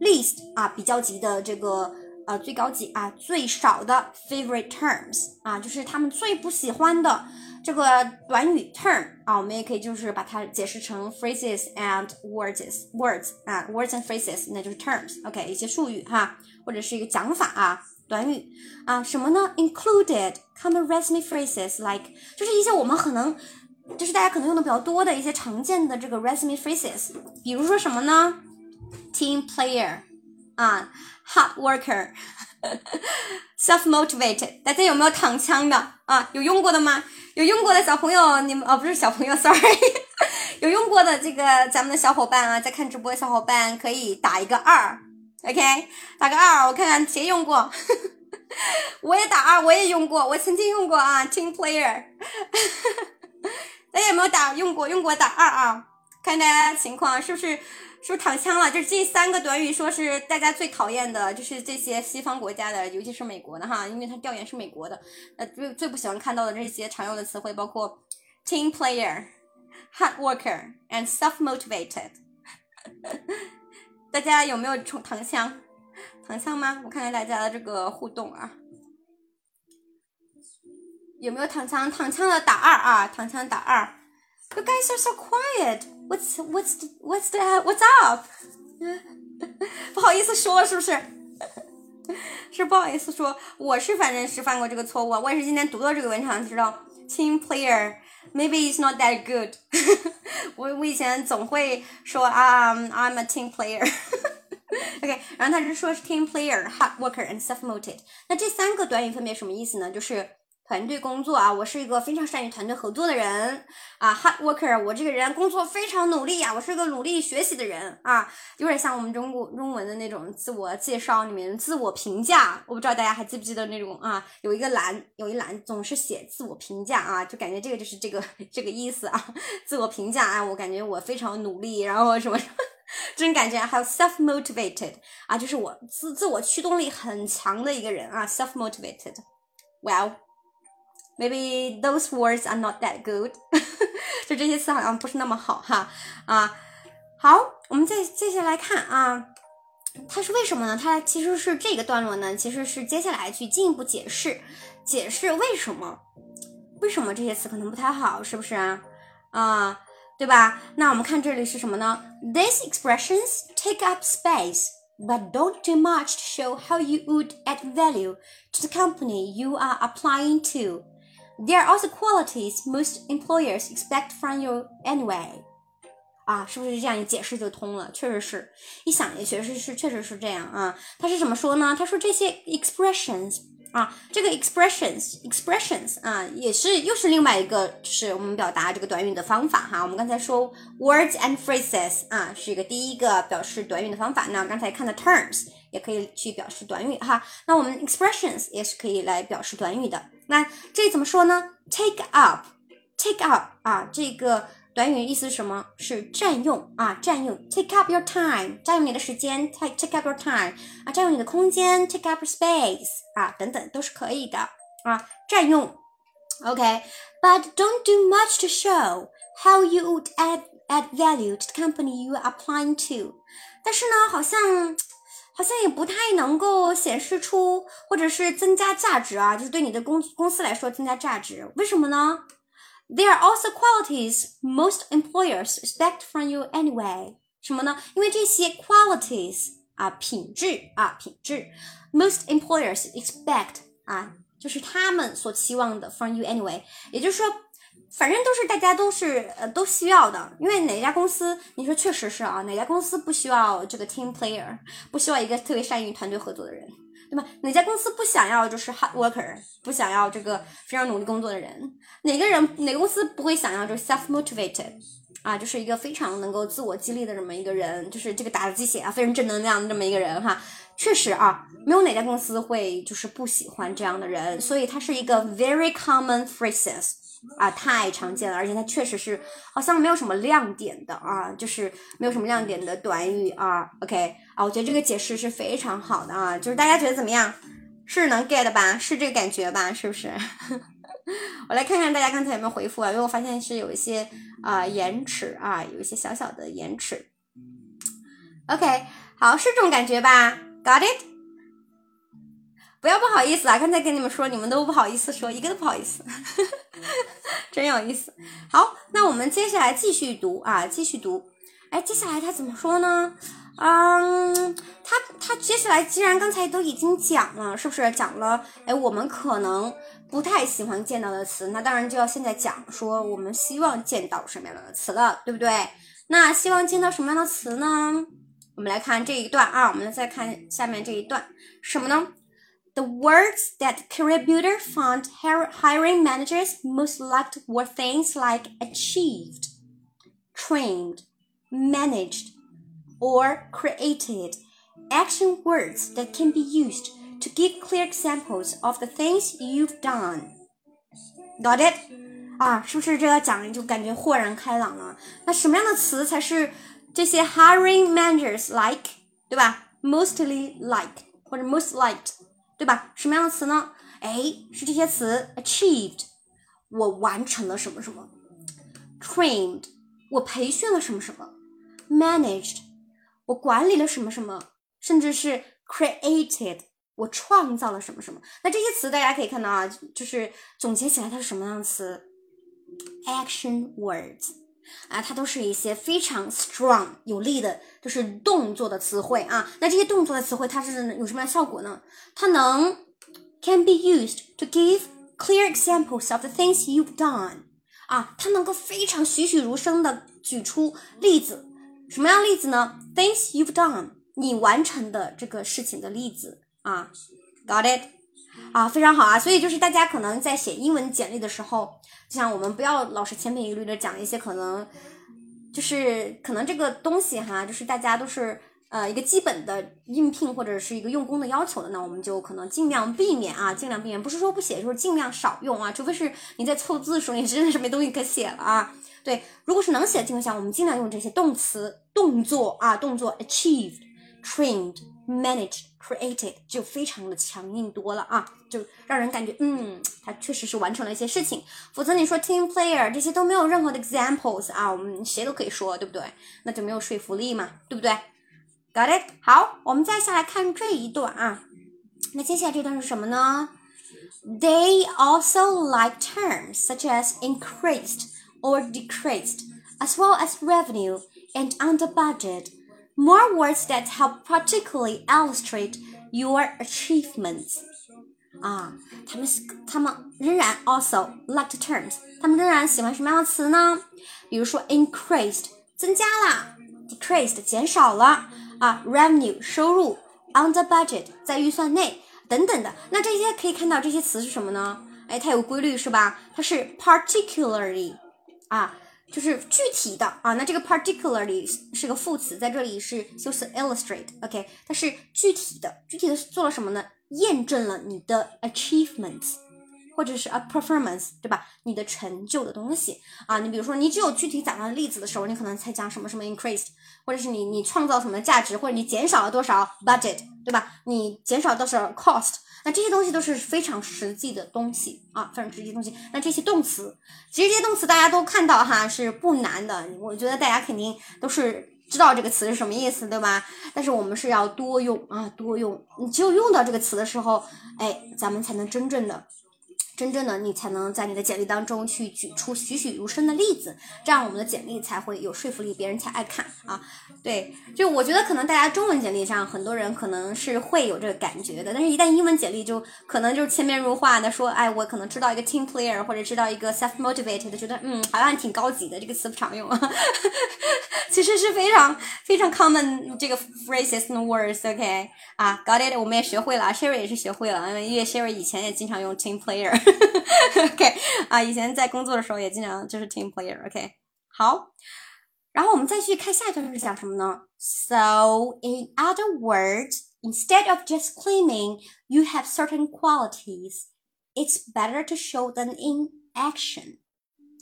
least 啊比较级的这个呃最高级啊最少的 favorite terms 啊，就是他们最不喜欢的这个短语 term 啊，我们也可以就是把它解释成 phrases and words words 啊 words and phrases，那就是 terms，OK 一些术语哈，或者是一个讲法啊。短语啊，什么呢？Included common resume phrases like，就是一些我们可能，就是大家可能用的比较多的一些常见的这个 resume phrases，比如说什么呢？Team player，啊，hard worker，self *laughs* motivate 大家有没有躺枪的啊？有用过的吗？有用过的小朋友，你们哦，不是小朋友，sorry，*laughs* 有用过的这个咱们的小伙伴啊，在看直播的小伙伴可以打一个二。OK，打个二，我看看谁用过。我也打二，我也用过，我曾经用过啊。Team player，*laughs* 大家有没有打用过？用过打二啊？看大家情况是不是是不是躺枪了？就是这三个短语，说是大家最讨厌的，就是这些西方国家的，尤其是美国的哈，因为他调研是美国的，呃，最最不喜欢看到的这些常用的词汇包括 team player、*laughs* hard worker and self-motivated。*laughs* 大家有没有冲躺枪？躺枪吗？我看看大家的这个互动啊，有没有躺枪？躺枪的打二啊，躺枪打二。You guys are so quiet. What's what's the, what's the what's up? *laughs* 不好意思说，是不是？*laughs* 是不好意思说，我是反正是犯过这个错误。我也是今天读到这个文章知道，team player maybe it's not that good *laughs* 我我以前总会说啊、um,，I'm a team player *laughs* 。OK，然后他是说是 team player、hard worker and self-motivated。那这三个短语分别什么意思呢？就是 团队工作啊，我是一个非常善于团队合作的人啊，hard worker，我这个人工作非常努力呀，我是个努力学习的人啊，有点像我们中国中文的那种自我介绍里面自我评价，我不知道大家还记不记得那种啊，有一个栏有一栏总是写自我评价啊，就感觉这个就是这个这个意思啊，*laughs* 自我评价啊，我感觉我非常努力，然后什么什么。这种感觉还有 self motivated 啊，就是我自自我驱动力很强的一个人啊，self motivated。Well, maybe those words are not that good *laughs* 。就这些词好像不是那么好哈啊。好，我们再接下来看啊，它是为什么呢？它其实是这个段落呢，其实是接下来去进一步解释，解释为什么为什么这些词可能不太好，是不是啊？啊。对吧？那我们看这里是什么呢？These expressions take up space, but don't do much to show how you would add value to the company you are applying to. There are also qualities most employers expect from you anyway. 啊，是不是这样一解释就通了？确实是，一想也确实是，确实是这样啊。他是怎么说呢？他说这些 expressions 啊，这个 expressions expressions 啊，也是又是另外一个，就是我们表达这个短语的方法哈。我们刚才说 words and phrases 啊，是一个第一个表示短语的方法。那刚才看的 terms 也可以去表示短语哈。那我们 expressions 也是可以来表示短语的。那这怎么说呢？take up，take up 啊，这个。短语意思是什么？是占用啊，占用。Take up your time，占用你的时间。Take take up your time 啊，占用你的空间。Take up your space 啊，等等都是可以的啊，占用。OK，but、okay, don't do much to show how you would add add value to the company you are applying to。但是呢，好像 好像也不太能够显示出或者是增加价值啊，就是对你的公公司来说增加价值。为什么呢？There are also qualities most employers expect from you anyway。什么呢？因为这些 qualities 啊，品质啊，品质，most employers expect 啊，就是他们所期望的 from you anyway。也就是说，反正都是大家都是呃都需要的。因为哪家公司，你说确实是啊，哪家公司不需要这个 team player，不需要一个特别善于团队合作的人。对吧？哪家公司不想要就是 hard worker，不想要这个非常努力工作的人？哪个人哪个公司不会想要就是 self motivated 啊，就是一个非常能够自我激励的这么一个人，就是这个打了鸡血啊，非常正能量的这么一个人哈。确实啊，没有哪家公司会就是不喜欢这样的人，所以它是一个 very common phrases。啊，太常见了，而且它确实是好像没有什么亮点的啊，就是没有什么亮点的短语啊。OK 啊，我觉得这个解释是非常好的啊，就是大家觉得怎么样？是能 get 吧？是这个感觉吧？是不是？*laughs* 我来看看大家刚才有没有回复啊，因为我发现是有一些啊延迟啊，有一些小小的延迟。OK，好，是这种感觉吧？Got it？不要不好意思啊！刚才跟你们说，你们都不好意思说，一个都不好意思，*laughs* 真有意思。好，那我们接下来继续读啊，继续读。哎，接下来他怎么说呢？嗯，他他接下来既然刚才都已经讲了，是不是讲了？哎，我们可能不太喜欢见到的词，那当然就要现在讲说我们希望见到什么样的词了，对不对？那希望见到什么样的词呢？我们来看这一段啊，我们再看下面这一段，什么呢 ？The words that Career Builder found hiring managers most liked were things like achieved, trained, managed, or created. Action words that can be used to give clear examples of the things you've done. Got it? 啊，是不是这个讲就感觉豁然开朗了？那什么样的词才是 这些 hiring managers like，对吧？mostly like 或者 most liked， 对吧？什么样的词呢？哎，是这些词 achieved，我完成了什么什么；trained，我培训了什么什么；managed，我管理了什么什么；甚至是 created，我创造了什么什么。那这些词大家可以看到啊，就是总结起来它是什么样的词？action words。啊，它都是一些非常 strong 有力的，就是动作的词汇啊。那这些动作的词汇，它是有什么样的效果呢？它能 can be used to give clear examples of the things you've done 啊，它能够非常栩栩如生的举出例子。什么样例子呢？Things you've done，你完成的这个事情的例子啊。Got it？啊，非常好啊。所以就是大家可能在写英文简历的时候。就像我们不要老是千篇一律的讲一些可能，就是可能这个东西哈，就是大家都是呃一个基本的应聘或者是一个用工的要求的，那我们就可能尽量避免啊，尽量避免，不是说不写，就是尽量少用啊，除非是你在凑字的时候，你真的是没东西可写了啊。对，如果是能写的情况下，我们尽量用这些动词、动作啊，动作 achieved、trained、managed。created 就非常的强硬多了啊，就让人感觉嗯，他确实是完成了一些事情。否则你说 team player 这些都没有任何的 examples 啊，我们谁都可以说，对不对？那就没有说服力嘛，对不对？Got it？好，我们再下来看这一段啊。那接下来这段是什么呢？They also like terms such as increased or decreased, as well as revenue and under budget. more words that help particularly illustrate your achievements. 啊，他们他们仍然 also like terms，他们仍然喜欢什么样的词呢？比如说 increased 增加了，decreased 减少了啊，revenue 收入，under budget 在预算内等等的。那这些可以看到这些词是什么呢？哎，它有规律是吧？它是 particularly 啊。就是具体的啊，那这个 particularly 是个副词，在这里是修辞 illustrate，OK，它是具体的，具体的是做了什么呢？验证了你的 achievements，或者是 a performance，对吧？你的成就的东西啊，你比如说你只有具体讲到例子的时候，你可能才讲什么什么 increased，或者是你你创造什么价值，或者你减少了多少 budget，对吧？你减少多少 cost。那这些东西都是非常实际的东西啊，非常实际的东西。那这些动词，其实这些动词大家都看到哈，是不难的。我觉得大家肯定都是知道这个词是什么意思，对吧？但是我们是要多用啊，多用。你只有用到这个词的时候，哎，咱们才能真正的。真正的你才能在你的简历当中去举出栩栩如生的例子，这样我们的简历才会有说服力，别人才爱看啊。对，就我觉得可能大家中文简历上很多人可能是会有这个感觉的，但是一旦英文简历就可能就是千变如化的说，哎，我可能知道一个 team player 或者知道一个 self motivated，觉得嗯好像挺高级的，这个词不常用，*laughs* 其实是非常非常 common 这个 phrases and words，OK 啊，got it，我们也学会了，Sherry 也是学会了，因为 Sherry 以前也经常用 team player。OK *laughs* 啊，以前在工作的时候也经常就是 team player。OK，好，然后我们再去看下一段是讲什么呢？So in other words, instead of just claiming you have certain qualities, it's better to show them in action。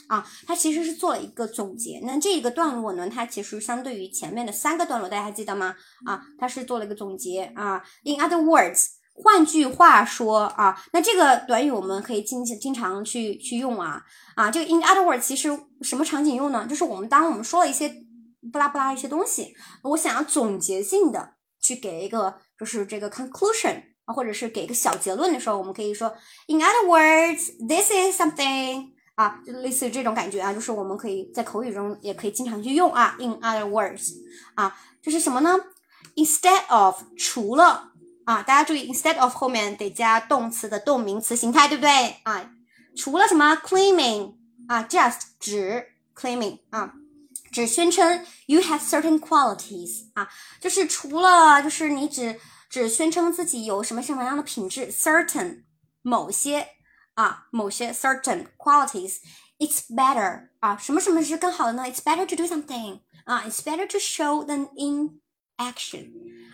啊，它其实是做了一个总结。那这个段落呢，它其实相对于前面的三个段落，大家还记得吗？啊，它是做了一个总结啊。In other words。 换句话说啊，那这个短语我们可以经经常去去用啊啊，这个 in other words 其实什么场景用呢？就是我们当我们说了一些不拉不拉一些东西，我想要总结性的去给一个就是这个 conclusion 啊，或者是给个小结论的时候，我们可以说 in other words，this is something 啊，就类似于这种感觉啊，就是我们可以在口语中也可以经常去用啊，in other words 啊，这是什么呢？instead of 除了。啊，大家注意，instead of 后面得加动词的动名词形态，对不对？啊，除了什么 claiming 啊，just 指 claiming 啊，只宣称 you have certain qualities 啊，就是除了就是你只只宣称自己有什么什么样的品质，certain 某些啊，某些 certain qualities，it's better 啊，什么什么是更好的呢？It's better to do something 啊，it's better to show than in action。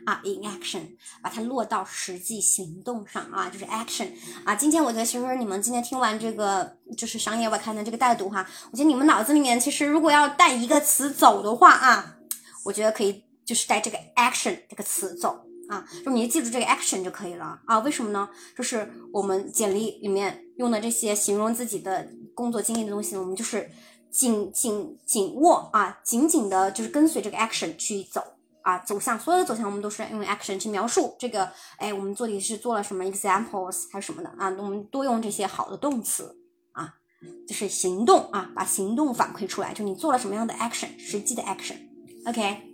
啊，in action，把它落到实际行动上啊，就是 action 啊。今天我觉得，其实你们今天听完这个就是商业外刊的这个带读哈，我觉得你们脑子里面其实如果要带一个词走的话啊，我觉得可以就是带这个 action 这个词走啊，就你记住这个 action 就可以了啊。为什么呢？就是我们简历里面用的这些形容自己的工作经历的东西，我们就是紧紧紧握啊，紧紧的，就是跟随这个 action 去走啊，走向所有的走向，我们都是用 action 去描述这个。哎，我们做题是做了什么 examples 还是什么的啊？我们多用这些好的动词啊，就是行动啊，把行动反馈出来，就你做了什么样的 action，实际的 action，OK。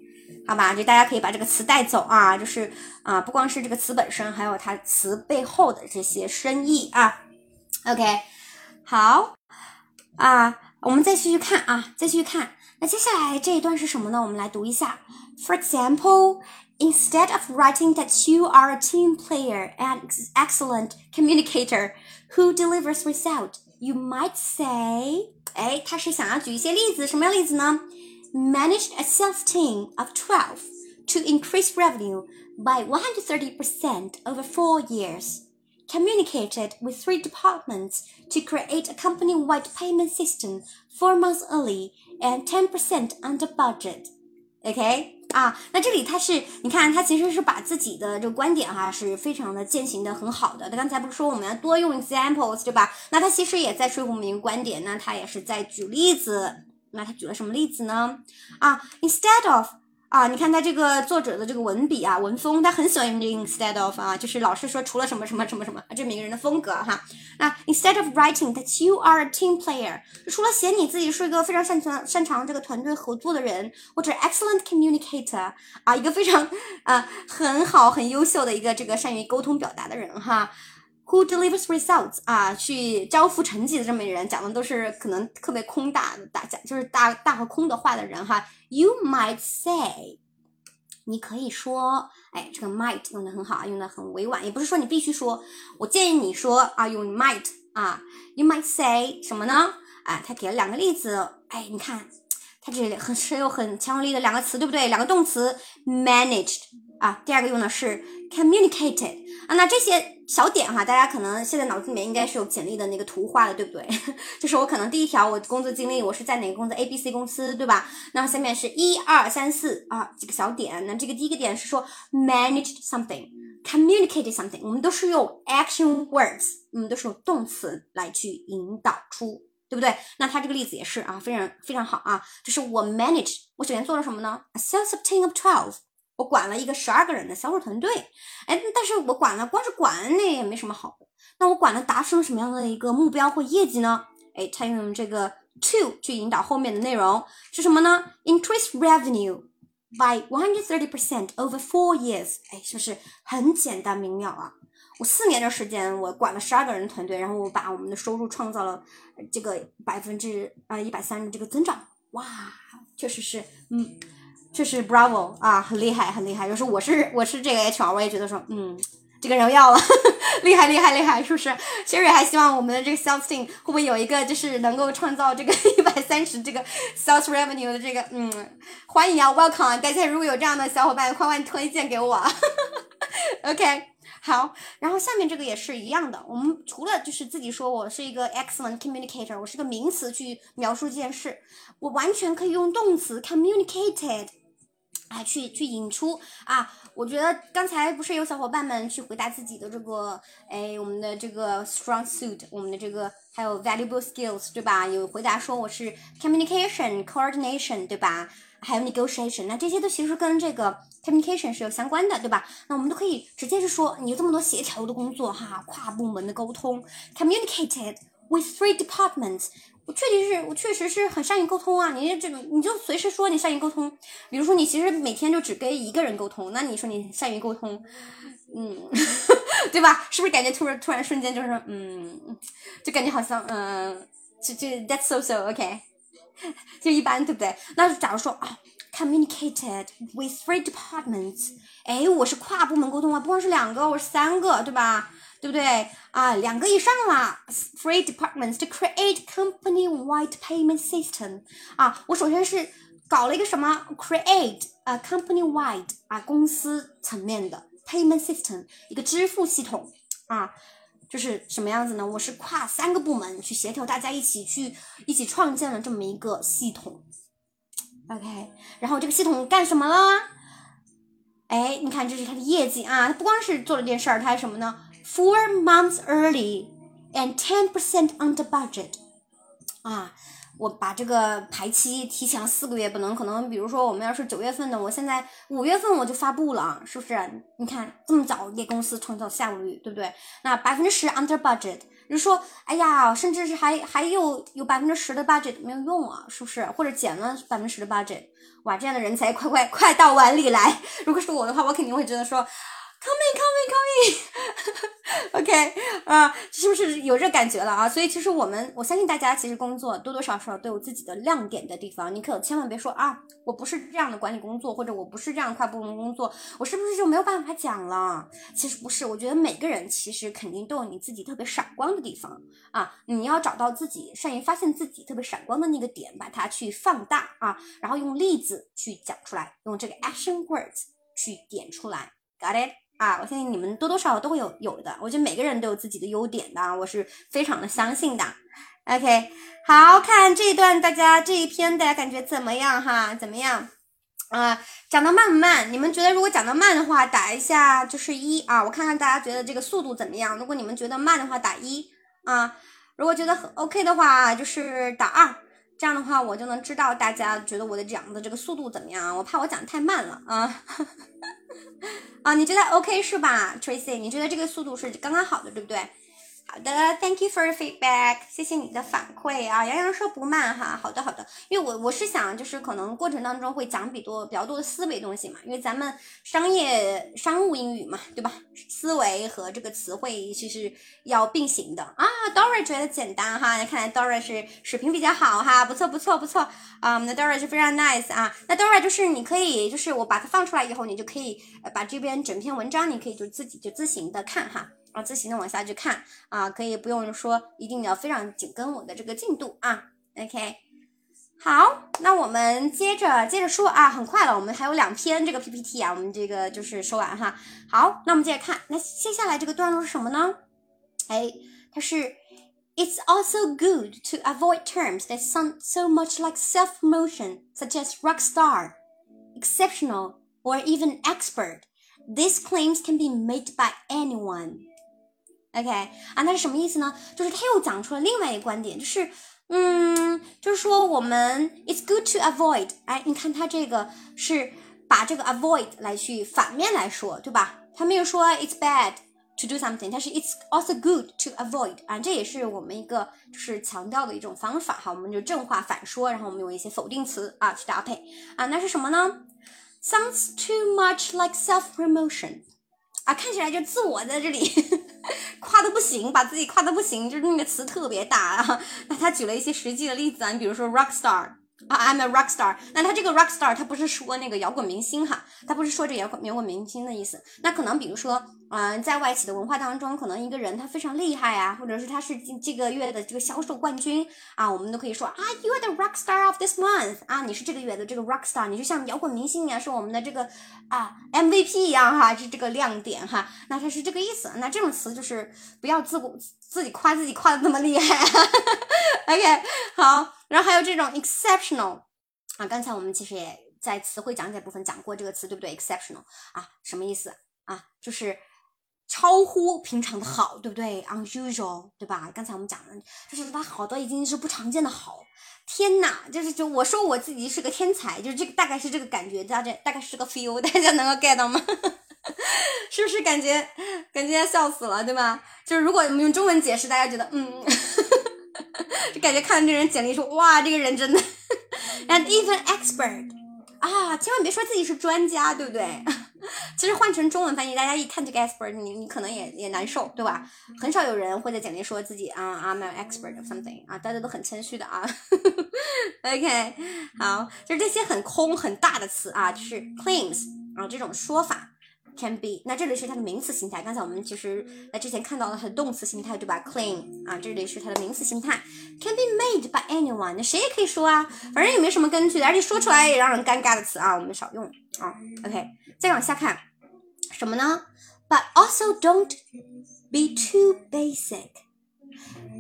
好吧，就大家可以把这个词带走啊，就是啊，不光是这个词本身，还有它词背后的这些深意啊。OK，好啊，我们再继续看啊，再继续看。那接下来这一段是什么呢？我们来读一下。For example, instead of writing that you are a team player and excellent communicator who delivers result, you might say，哎，他是想要举一些例子，什么样例子呢？managed a sales team of 12 to increase revenue by 130% over four years, communicated with three departments to create a company-wide payment system four months early and 10% under budget. OK 啊，那这里他是，你看他其实是把自己的这个观点哈、啊、是非常的践行的很好的。他刚才不是说我们要多用 examples 对吧？那他其实也在说我们一个观点，那他也是在举例子。那他举了什么例子呢？啊，instead of 啊，你看他这个作者的这个文笔啊，文风，他很喜欢用这个 instead of 啊，就是老是说除了什么什么什么什么，这每个人的风格哈。那 instead of writing that you are a team player，除了写你自己是一个非常擅长擅长这个团队合作的人，或者 excellent communicator 啊，一个非常啊很好很优秀的一个这个善于沟通表达的人哈。Who delivers results 啊，去交付成绩的这么一个人，讲的都是可能特别空大的大讲，就是大大和空的话的人哈。You might say，你可以说，哎，这个 might 用的很好啊，用的很委婉，也不是说你必须说。我建议你说啊，用 might 啊，You might say 什么呢？啊，他给了两个例子，哎，你看，它这里很是有很强有力的两个词，对不对？两个动词，managed 啊，第二个用的是 communicated 啊，那这些。小点哈，大家可能现在脑子里面应该是有简历的那个图画的，对不对？*laughs* 就是我可能第一条我工作经历，我是在哪个公司？A B C 公司，对吧？那下面是一二三四啊几个小点。那这个第一个点是说 managed something，communicated something，我们都是用 action words，我们都是用动词来去引导出，对不对？那他这个例子也是啊，非常非常好啊，就是我 manage，我首先做了什么呢？A sales team of twelve。我管了一个十二个人的销售团队，哎，但是我管了，光是管那也没什么好。那我管了达成什么样的一个目标或业绩呢？哎，他用这个 to 去引导后面的内容是什么呢？Increase revenue by one hundred thirty percent over four years。哎，是不是很简单明了啊？我四年的时间，我管了十二个人团队，然后我把我们的收入创造了这个百分之呃一百三的这个增长。哇，确实是，嗯。确实 bravo 啊，很厉害，很厉害。就是我是我是这个 HR，我也觉得说，嗯，这个人要 *laughs* 了，厉害厉害厉害，是不是？Sherry 还希望我们的这个 sales team 会不会有一个就是能够创造这个一百三十这个 sales revenue 的这个，嗯，欢迎啊，welcome，大家如果有这样的小伙伴，快快推荐给我。*laughs* OK，好，然后下面这个也是一样的，我们除了就是自己说我是一个 excellent communicator，我是个名词去描述这件事，我完全可以用动词 communicated。啊，去去引出啊！我觉得刚才不是有小伙伴们去回答自己的这个，哎，我们的这个 strong suit，我们的这个还有 valuable skills，对吧？有回答说我是 communication coordination，对吧？还有 negotiation，那这些都其实跟这个 communication 是有相关的，对吧？那我们都可以直接是说，你有这么多协调的工作哈，跨部门的沟通，communicated with three departments。我确实是我确实是很善于沟通啊！你这种你就随时说你善于沟通，比如说你其实每天就只跟一个人沟通，那你说你善于沟通，嗯，*laughs* 对吧？是不是感觉突然突然瞬间就是嗯，就感觉好像嗯，就就 that's so so OK，就一般对不对？那假如说啊，communicated with three departments，哎，我是跨部门沟通啊，不光是两个，我是三个，对吧？对不对啊？两个以上啦，three departments to create company-wide payment system 啊！我首先是搞了一个什么，create a company-wide 啊，公司层面的 payment system 一个支付系统啊，就是什么样子呢？我是跨三个部门去协调，大家一起去一起创建了这么一个系统。OK，然后这个系统干什么了？哎，你看这是它的业绩啊，它不光是做了件事儿，它还什么呢？Four months early and ten percent under budget 啊。我把这个排期提前了四个月，不能可能，比如说我们要是九月份的，我现在五月份我就发布了，是不是？你看这么早给公司创造效率，对不对？那百分之十 under budget，就说，哎呀，甚至是还还有有百分之十的 budget 没有用啊，是不是？或者减了百分之十的 budget，哇，这样的人才快快快到碗里来！如果是我的话，我肯定会觉得说。Coming, coming, coming. OK 啊，是不是有这感觉了啊？所以其实我们，我相信大家其实工作多多少少都有自己的亮点的地方。你可千万别说啊，我不是这样的管理工作，或者我不是这样跨部门工作，我是不是就没有办法讲了？其实不是，我觉得每个人其实肯定都有你自己特别闪光的地方啊。你要找到自己善于发现自己特别闪光的那个点，把它去放大啊，然后用例子去讲出来，用这个 action words 去点出来。Got it？啊，我相信你们多多少少都会有有的。我觉得每个人都有自己的优点的，我是非常的相信的。OK，好看这一段，大家这一篇大家感觉怎么样哈？怎么样？啊，讲的慢不慢？你们觉得如果讲的慢的话，打一下就是一啊，我看看大家觉得这个速度怎么样？如果你们觉得慢的话，打一啊；如果觉得很 OK 的话，就是打二。这样的话，我就能知道大家觉得我的讲的这个速度怎么样。我怕我讲的太慢了啊。*laughs* 啊，你觉得 OK 是吧，Tracy？你觉得这个速度是刚刚好的，对不对？好的，Thank you for feedback，谢谢你的反馈啊。洋洋说不慢哈，好的好的，因为我我是想就是可能过程当中会讲比多比较多的思维东西嘛，因为咱们商业商务英语嘛，对吧？思维和这个词汇其实要并行的啊。Dora 觉得简单哈，看来 Dora 是水平比较好哈，不错不错不错啊。那 Dora 是非常 nice 啊。那 Dora 就是你可以就是我把它放出来以后，你就可以把这边整篇文章你可以就自己就自行的看哈。啊，自行的往下去看啊，可以不用说一定要非常紧跟我的这个进度啊。OK，好，那我们接着接着说啊，很快了，我们还有两篇这个 PPT 啊，我们这个就是说完哈。好，那我们接着看，那接下来这个段落是什么呢？哎，它是 It's also good to avoid terms that sound so much like self-promotion, such as rock star, exceptional, or even expert. These claims can be made by anyone. OK 啊，那是什么意思呢？就是他又讲出了另外一个观点，就是，嗯，就是说我们 it's good to avoid。哎，你看他这个是把这个 avoid 来去反面来说，对吧？他没有说 it's bad to do something，但是 it's also good to avoid。啊，这也是我们一个就是强调的一种方法哈。我们就正话反说，然后我们用一些否定词啊去搭配啊，那是什么呢？Sounds too much like self promotion。啊，看起来就自我在这里夸的不行，把自己夸的不行，就是那个词特别大啊。那他举了一些实际的例子啊，你比如说 rock star。啊，I'm a rock star。那他这个 rock star，他不是说那个摇滚明星哈，他不是说这摇滚摇滚明星的意思。那可能比如说，嗯，在外企的文化当中，可能一个人他非常厉害啊，或者是他是这个月的这个销售冠军啊，我们都可以说啊，You are the rock star of this month。啊，你是这个月的这个 rock star，你就像摇滚明星一样，是我们的这个啊 MVP 一样哈，是这个亮点哈。那他是这个意思。那这种词就是不要自我自己夸自己夸的那么厉害。*laughs* OK，好。然后还有这种 exceptional 啊，刚才我们其实也在词汇讲解部分讲过这个词，对不对？exceptional 啊，什么意思啊？就是超乎平常的好，对不对？unusual 对吧？刚才我们讲的，就是它好多已经是不常见的好。天呐，就是就我说我自己是个天才，就是这个大概是这个感觉，大家大概是个 feel，*laughs* 大家能够 get 到吗？*laughs* 是不是感觉感觉要笑死了，对吧？就是如果我们用中文解释，大家觉得嗯。*laughs* 就感觉看到这人简历说哇，这个人真的，and even expert 啊，千万别说自己是专家，对不对？*laughs* 其实换成中文翻译，大家一看这个 expert，你你可能也也难受，对吧？很少有人会在简历说自己啊，I'm an expert of something 啊，大家都很谦虚的啊。OK，好，就是这些很空很大的词啊，就是 claims 啊这种说法。Can be，那这里是它的名词形态。刚才我们其实在之前看到了它的动词形态，对吧？Claim 啊，这里是它的名词形态。Can be made by anyone，那谁也可以说啊，反正也没什么根据的，而且说出来也让人尴尬的词啊，我们少用啊。OK，再往下看，什么呢？But also don't be too basic。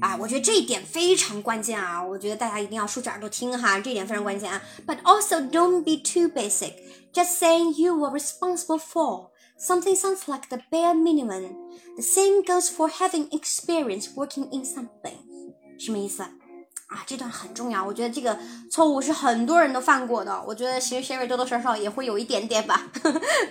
啊，我觉得这一点非常关键啊！我觉得大家一定要竖起耳朵听哈，这一点非常关键啊。But also don't be too basic. Just saying you were responsible for something sounds like the bare minimum. The same goes for having experience working in something. 什么意思？啊，这段很重要，我觉得这个错误是很多人都犯过的。我觉得其实 Sherry 多多少少也会有一点点吧。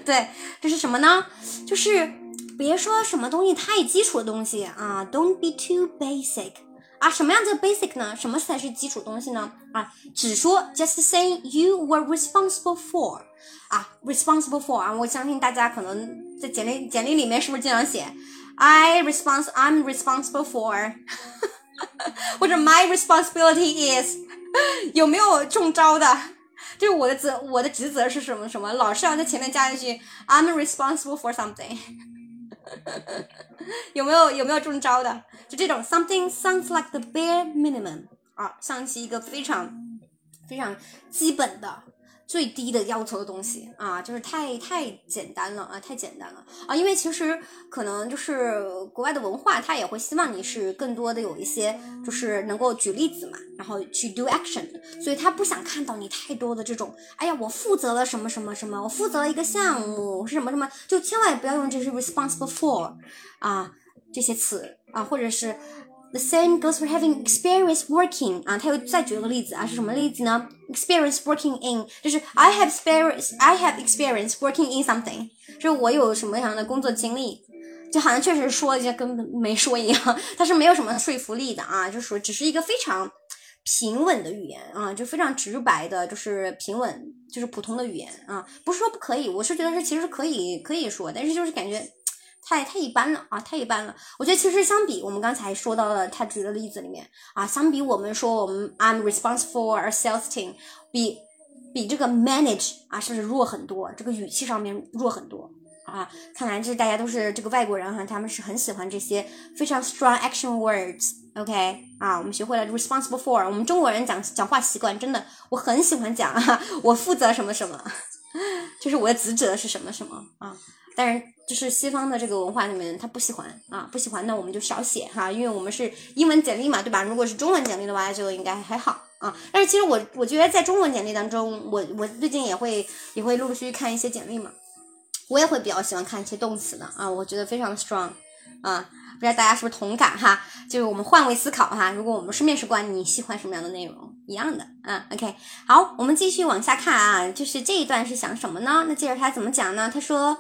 对，这是什么呢？就是别说什么东西太基础的东西啊，Don't be *laughs* too basic 啊。什么样叫 basic 呢？什么才是基础东西呢？啊，只说 just saying you were responsible for 啊，responsible for 啊。我相信大家可能在简历简历里面是不是经常写 I respons I'm responsible for。或者 my responsibility is 有没有中招的？就是我的责我的职责是什么什么？老是要在前面加一句 I'm responsible for something，有没有有没有中招的？就这种 something sounds like the bare minimum 啊，像是一个非常非常基本的。最低的要求的东西啊，就是太太简单了啊，太简单了啊！因为其实可能就是国外的文化，他也会希望你是更多的有一些，就是能够举例子嘛，然后去 do action，所以他不想看到你太多的这种，哎呀，我负责了什么什么什么，我负责了一个项目是什么什么，就千万不要用这些 responsible for 啊这些词啊，或者是。The same goes for having experience working 啊，他又再举了个例子啊，是什么例子呢？Experience working in 就是 I have experience I have experience working in something，就是我有什么样的工作经历，就好像确实说一些根本没说一样，它是没有什么说服力的啊，就说只是一个非常平稳的语言啊，就非常直白的，就是平稳，就是普通的语言啊，不是说不可以，我是觉得是其实可以可以说，但是就是感觉。太太一般了啊，太一般了。我觉得其实相比我们刚才说到的他举的例子里面啊，相比我们说我们 I'm responsible for a sales team，比比这个 manage 啊是不是弱很多？这个语气上面弱很多啊。看来这大家都是这个外国人哈，他们是很喜欢这些非常 strong action words。OK 啊，我们学会了 responsible for。我们中国人讲讲话习惯真的，我很喜欢讲啊，我负责什么什么，*laughs* 就是我的职责是什么什么啊。但是就是西方的这个文化里面，他不喜欢啊，不喜欢，那我们就少写哈，因为我们是英文简历嘛，对吧？如果是中文简历的话，就应该还好啊。但是其实我我觉得在中文简历当中，我我最近也会也会陆陆续续看一些简历嘛，我也会比较喜欢看一些动词的啊，我觉得非常 strong 啊，不知道大家是不是同感哈？就是我们换位思考哈，如果我们是面试官，你喜欢什么样的内容？一样的啊，OK，好，我们继续往下看啊，就是这一段是想什么呢？那接着他怎么讲呢？他说。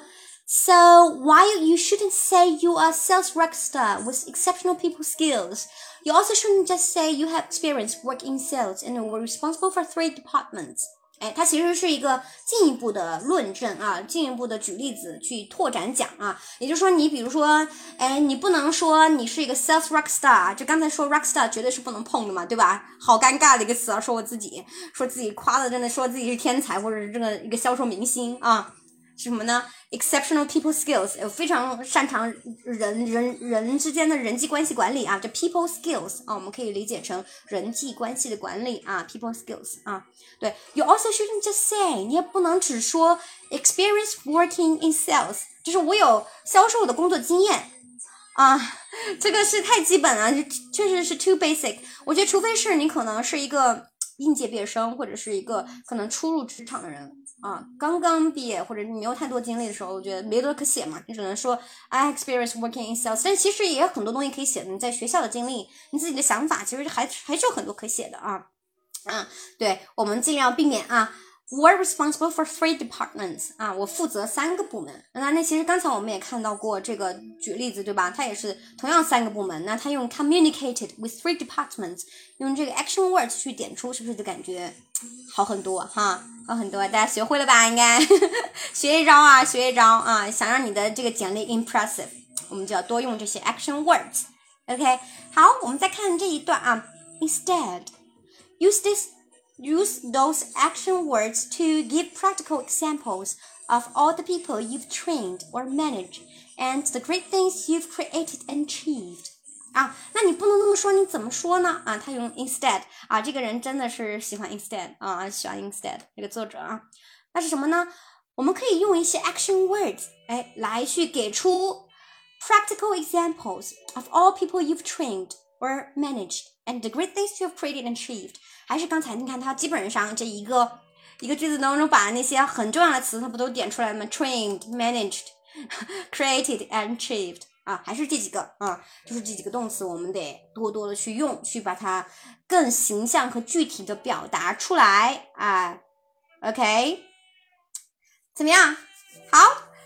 So while you shouldn't say you are sales rock star with exceptional people skills, you also shouldn't just say you have experience working in sales and were responsible for three departments. 哎，它其实是一个进一步的论证啊，进一步的举例子去拓展讲啊。也就是说，你比如说，哎，你不能说你是一个 sales rock star，就刚才说 rock star 绝对是不能碰的嘛，对吧？好尴尬的一个词啊，说我自己，说自己夸的真的说自己是天才或者是这个一个销售明星啊。什么呢？Exceptional people skills，有非常擅长人人人之间的人际关系管理啊，这 people skills 啊，我们可以理解成人际关系的管理啊，people skills 啊，对。You also shouldn't just say，你也不能只说 experience working in sales，就是我有销售的工作经验啊，这个是太基本了，确实是 too basic。我觉得除非是你可能是一个应届毕业生，或者是一个可能初入职场的人。啊，刚刚毕业或者你没有太多经历的时候，我觉得没多可写嘛，你只能说 I experience working in sales。但其实也有很多东西可以写的，你在学校的经历，你自己的想法，其实还还是有很多可写的啊。嗯，对，我们尽量避免啊。Were responsible for three departments 啊，我负责三个部门。那那其实刚才我们也看到过这个举例子，对吧？它也是同样三个部门。那他用 communicated with three departments，用这个 action words 去点出，是不是就感觉好很多哈？好很多，大家学会了吧？应该学一招啊，学一招啊！想让你的这个简历 impressive，我们就要多用这些 action words。OK，好，我们再看这一段啊。Instead，use this。Use those action words to give practical examples of all the people you've trained or managed and the great things you've created and achieved. 啊，那你不能这么说，你怎么说呢？啊，他用 instead 啊，这个人真的是喜欢 instead 啊，喜欢 instead 这个作者啊，那是什么呢？我们可以用一些 action words，哎，来去给出 practical examples of all people you've trained or managed, and the great things you have created and achieved。 还是刚才你看它基本上这一个一个句子当中把那些很重要的词它不都点出来吗？trained, managed, *laughs* created and achieved。啊，还是这几个啊，就是这几个动词，我们得多多的去用，去把它更形象和具体的表达出来啊。OK，怎么样？好，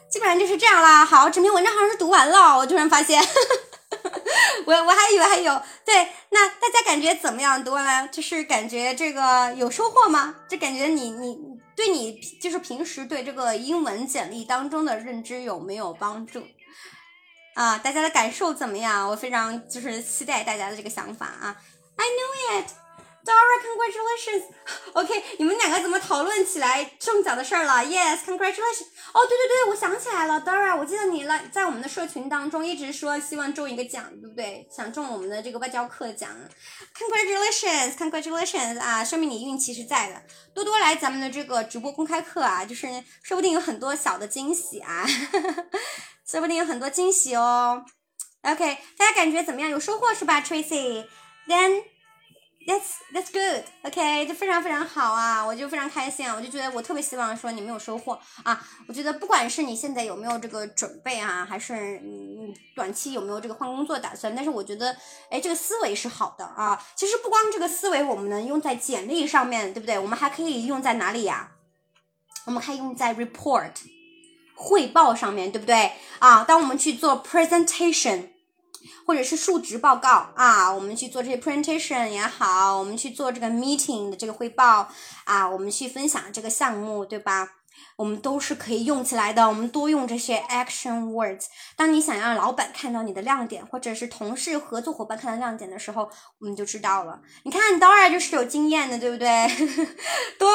基本上就是这样啦。好，整篇文章好像是读完了，我突然发现，*laughs* 我我还以为还有。对，那大家感觉怎么样？读完了，就是感觉这个有收获吗？就感觉你你对你就是平时对这个英文简历当中的认知有没有帮助？啊，大家的感受怎么样？我非常就是期待大家的这个想法啊。I know it, Dora, congratulations. OK，你们两个怎么讨论起来中奖的事儿了？Yes, congratulations. 哦，对对对，我想起来了，Dora，我记得你来在我们的社群当中一直说希望中一个奖，对不对？想中我们的这个外交课奖。Congratulations, congratulations 啊，说明你运气是在的。多多来咱们的这个直播公开课啊，就是说不定有很多小的惊喜啊。*laughs* 说不定有很多惊喜哦。OK，大家感觉怎么样？有收获是吧，Tracy？Then that's that's good。OK，就非常非常好啊，我就非常开心啊，我就觉得我特别希望说你们有收获啊。我觉得不管是你现在有没有这个准备啊，还是嗯短期有没有这个换工作打算，但是我觉得哎这个思维是好的啊。其实不光这个思维我们能用在简历上面对不对？我们还可以用在哪里呀？我们可以用在 report。汇报上面对不对啊？当我们去做 presentation，或者是述职报告啊，我们去做这些 presentation 也好，我们去做这个 meeting 的这个汇报啊，我们去分享这个项目，对吧？我们都是可以用起来的。我们多用这些 action words。当你想让老板看到你的亮点，或者是同事、合作伙伴看到亮点的时候，我们就知道了。你看，当然就是有经验的，对不对？*laughs* 多。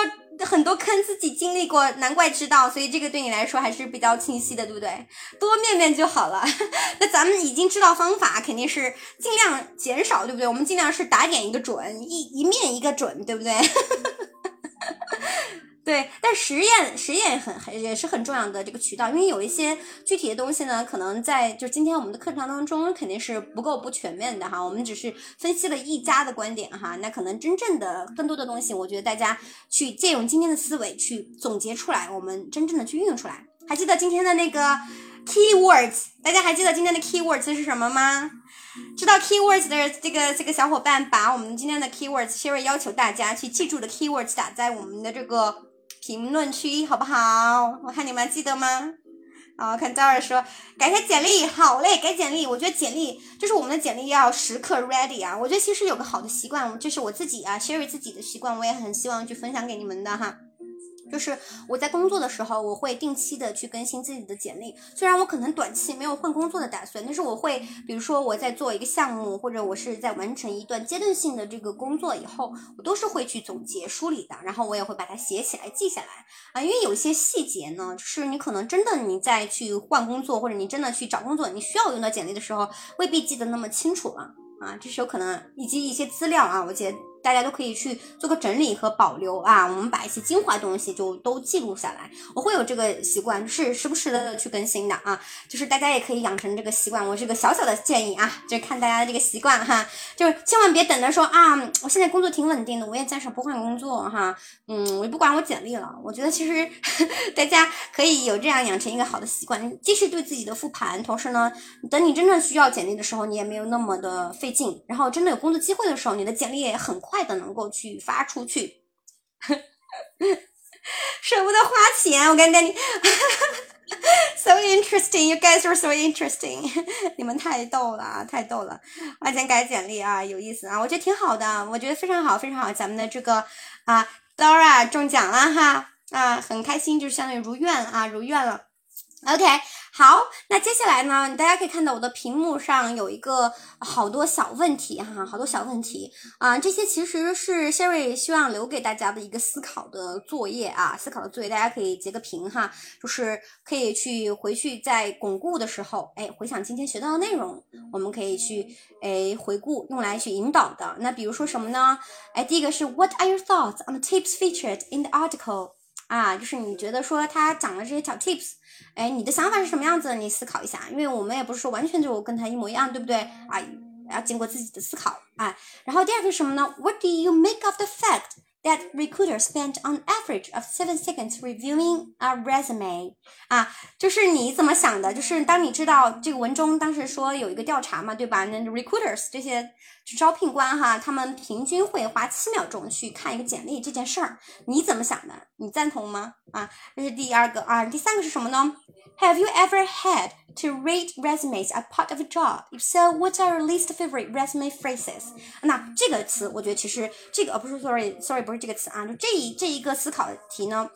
很多坑自己经历过，难怪知道，所以这个对你来说还是比较清晰的，对不对？多面面就好了。*laughs* 那咱们已经知道方法，肯定是尽量减少，对不对？我们尽量是打点一个准，一一面一个准，对不对？*laughs* 对，但实验实验很很也是很重要的这个渠道，因为有一些具体的东西呢，可能在就今天我们的课程当中肯定是不够不全面的哈，我们只是分析了一家的观点哈，那可能真正的更多的东西，我觉得大家去借用今天的思维去总结出来，我们真正的去运用出来。还记得今天的那个 keywords，大家还记得今天的 keywords 是什么吗？知道 keywords 的这个这个小伙伴，把我们今天的 keywords，Sherry 要求大家去记住的 keywords 打在我们的这个。评论区好不好？我看你们记得吗？啊，看赵二说改一下简历，好嘞，改简历。我觉得简历就是我们的简历要时刻 ready 啊。我觉得其实有个好的习惯，就是我自己啊，Sherry 自己的习惯，我也很希望去分享给你们的哈。就是我在工作的时候，我会定期的去更新自己的简历。虽然我可能短期没有换工作的打算，但是我会，比如说我在做一个项目，或者我是在完成一段阶段性的这个工作以后，我都是会去总结梳理的。然后我也会把它写起来记下来啊，因为有些细节呢，就是你可能真的你在去换工作，或者你真的去找工作，你需要用到简历的时候，未必记得那么清楚了啊，这是有可能，以及一些资料啊，我觉得。大家都可以去做个整理和保留啊，我们把一些精华东西就都记录下来。我会有这个习惯，是时不时的去更新的啊。就是大家也可以养成这个习惯，我是个小小的建议啊，就看大家的这个习惯哈。就是千万别等着说啊，我现在工作挺稳定的，我也暂时不换工作哈。嗯，我就不管我简历了。我觉得其实 *laughs* 大家可以有这样养成一个好的习惯，继续对自己的复盘，同时呢，等你真正需要简历的时候，你也没有那么的费劲。然后真的有工作机会的时候，你的简历也很快。快的能够去发出去，*laughs* 舍不得花钱。我跟你，*laughs* so interesting，you guys are so interesting，*laughs* 你们太逗了啊，太逗了。花钱改简历啊，有意思啊，我觉得挺好的，我觉得非常好，非常好。咱们的这个啊，Dora 中奖了哈，啊，很开心，就是相当于如愿啊，如愿了。OK。好，那接下来呢？大家可以看到我的屏幕上有一个好多小问题哈，好多小问题啊，这些其实是 Sherry 希望留给大家的一个思考的作业啊，思考的作业，大家可以截个屏哈，就是可以去回去在巩固的时候，哎，回想今天学到的内容，我们可以去哎回顾，用来去引导的。那比如说什么呢？哎，第一个是 What are your thoughts on the tips featured in the article？啊，就是你觉得说他讲的这些小 tips。哎，你的想法是什么样子？你思考一下，因为我们也不是说完全就跟他一模一样，对不对？啊，要经过自己的思考啊。然后第二个是什么呢？What do you make of the fact that recruiters spend on average of seven seconds reviewing a resume？啊，就是你怎么想的？就是当你知道这个文中当时说有一个调查嘛，对吧？那 recruiters 这些招聘官哈，他们平均会花七秒钟去看一个简历这件事儿，你怎么想的？你赞同吗？啊，这是第二个啊。第三个是什么呢？Have you ever had to read resumes as part of a job? If so, what are your least favorite resume phrases? 那这个词，我觉得其实这个呃不是 sorry，sorry 不是这个词啊，就这一这一个思考题呢。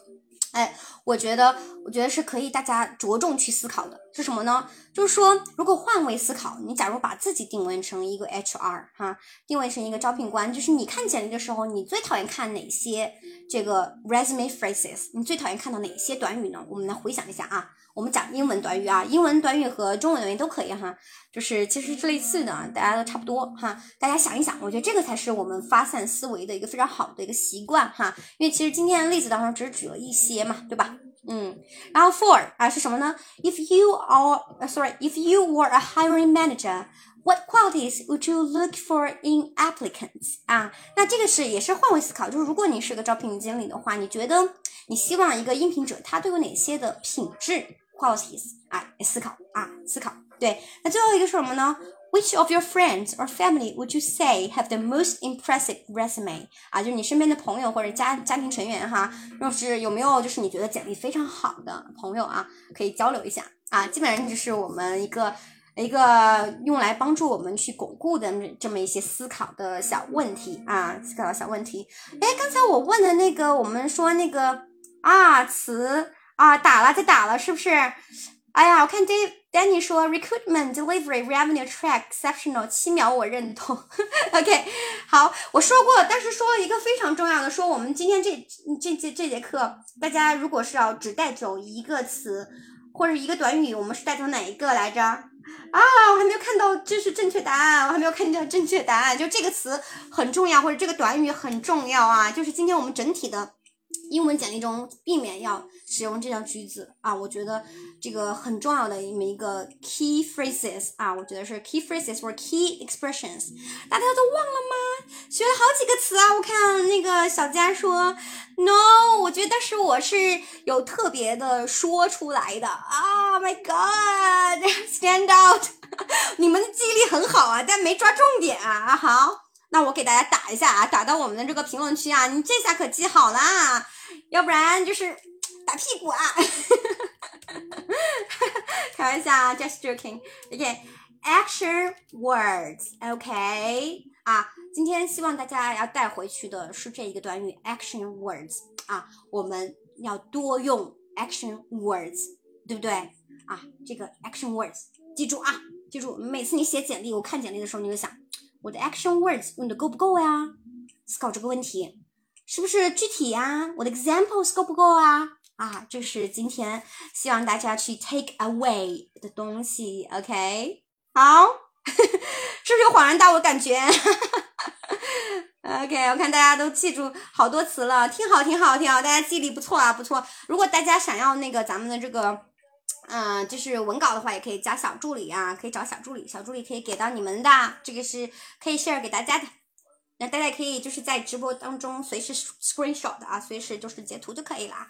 哎，我觉得，我觉得是可以大家着重去思考的，是什么呢？就是说，如果换位思考，你假如把自己定位成一个 HR 哈，定位成一个招聘官，就是你看简历的时候，你最讨厌看哪些这个 resume phrases？你最讨厌看到哪些短语呢？我们来回想一下啊。我们讲英文短语啊，英文短语和中文短语都可以哈，就是其实是类似的，大家都差不多哈。大家想一想，我觉得这个才是我们发散思维的一个非常好的一个习惯哈。因为其实今天的例子当中只是举了一些嘛，对吧？嗯，然后 for 啊是什么呢？If you are sorry, if you were a hiring manager, what qualities would you look for in applicants？啊，那这个是也是换位思考，就是如果你是个招聘经理的话，你觉得你希望一个应聘者他都有哪些的品质？qualities 啊，思考啊，思考。对，那最后一个是什么呢？Which of your friends or family would you say have the most impressive resume？啊，就是你身边的朋友或者家家庭成员哈，若是有没有就是你觉得简历非常好的朋友啊，可以交流一下啊。基本上就是我们一个一个用来帮助我们去巩固的这么一些思考的小问题啊，思考的小问题。哎，刚才我问的那个，我们说那个啊词。啊，打了再打了，是不是？哎呀，我看 Dave Danny 说 recruitment delivery revenue track exceptional，七秒我认同。*laughs* OK，好，我说过，但是说了一个非常重要的，说我们今天这这这这节课，大家如果是要只带走一个词或者一个短语，我们是带走哪一个来着？啊，我还没有看到这是正确答案，我还没有看到正确答案，就这个词很重要，或者这个短语很重要啊，就是今天我们整体的。英文简历中避免要使用这条句子啊，我觉得这个很重要的一么一个 key phrases 啊，我觉得是 key phrases 或 key expressions。大家都忘了吗？学了好几个词啊！我看那个小佳说 no，我觉得是我是有特别的说出来的啊！My God，stand *laughs* out！*laughs* 你们的记忆力很好啊，但没抓重点啊！好，那我给大家打一下啊，打到我们的这个评论区啊，你这下可记好啦。要不然就是 *tsk* 打屁股啊！*laughs* 开玩笑啊，just joking。OK，action words，OK 啊，今天希望大家要带回去的是这一个短语 action words 啊，我们要多用 action words，对不对啊？这个 action words，记住啊，记住，每次你写简历，我看简历的时候，你就想我的 action words 用的够不够呀？思考这个问题。是不是具体呀？我的 examples 够不够啊？啊，这是今天希望大家去 take away 的东西。OK，好，*laughs* 是不是恍然大悟感觉？OK，我看大家都记住好多词了，挺好，挺好，挺好，大家记忆力不错啊，不错。如果大家想要那个咱们的这个，嗯，就是文稿的话，也可以加小助理啊，可以找小助理，小助理可以给到你们的，这个是可以 share 给大家的。那大家可以就是在直播当中随时 screenshot 啊，随时就是截图就可以啦。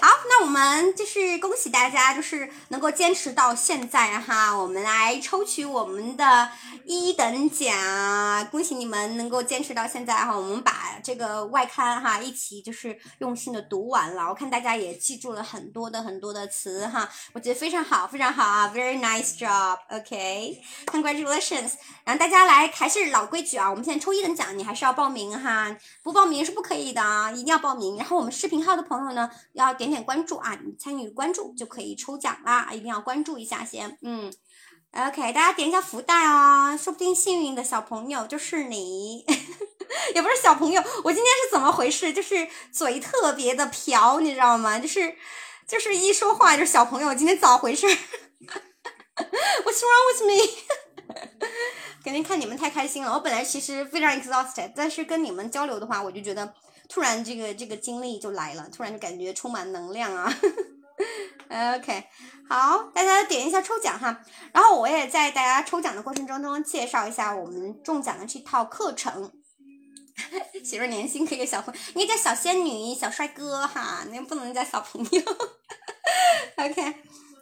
好，那我们就是恭喜大家，就是能够坚持到现在哈。我们来抽取我们的一等奖，恭喜你们能够坚持到现在哈。我们把这个外刊哈一起就是用心的读完了，我看大家也记住了很多的很多的词哈，我觉得非常好，非常好啊，very nice job，OK，congratulations。然后大家来还是老规矩啊，我们现在抽一等奖，你还是要报名哈，不报名是不可以的啊，一定要报名。然后我们视频号的朋友呢，要点。点关注啊！你参与关注就可以抽奖啦！一定要关注一下先。嗯，OK，大家点一下福袋哦，说不定幸运的小朋友就是你，*laughs* 也不是小朋友。我今天是怎么回事？就是嘴特别的瓢，你知道吗？就是就是一说话就是小朋友。今天咋回事？What's wrong with me？*laughs* 肯定看你们太开心了。我本来其实非常 exhausted，但是跟你们交流的话，我就觉得。突然，这个这个精力就来了，突然就感觉充满能量啊！*laughs* OK，好，大家点一下抽奖哈。然后我也在大家抽奖的过程中中介绍一下我们中奖的这套课程。*laughs* 媳妇年薪可以小朋友，你叫小仙女、小帅哥哈，那不能叫小朋友。OK。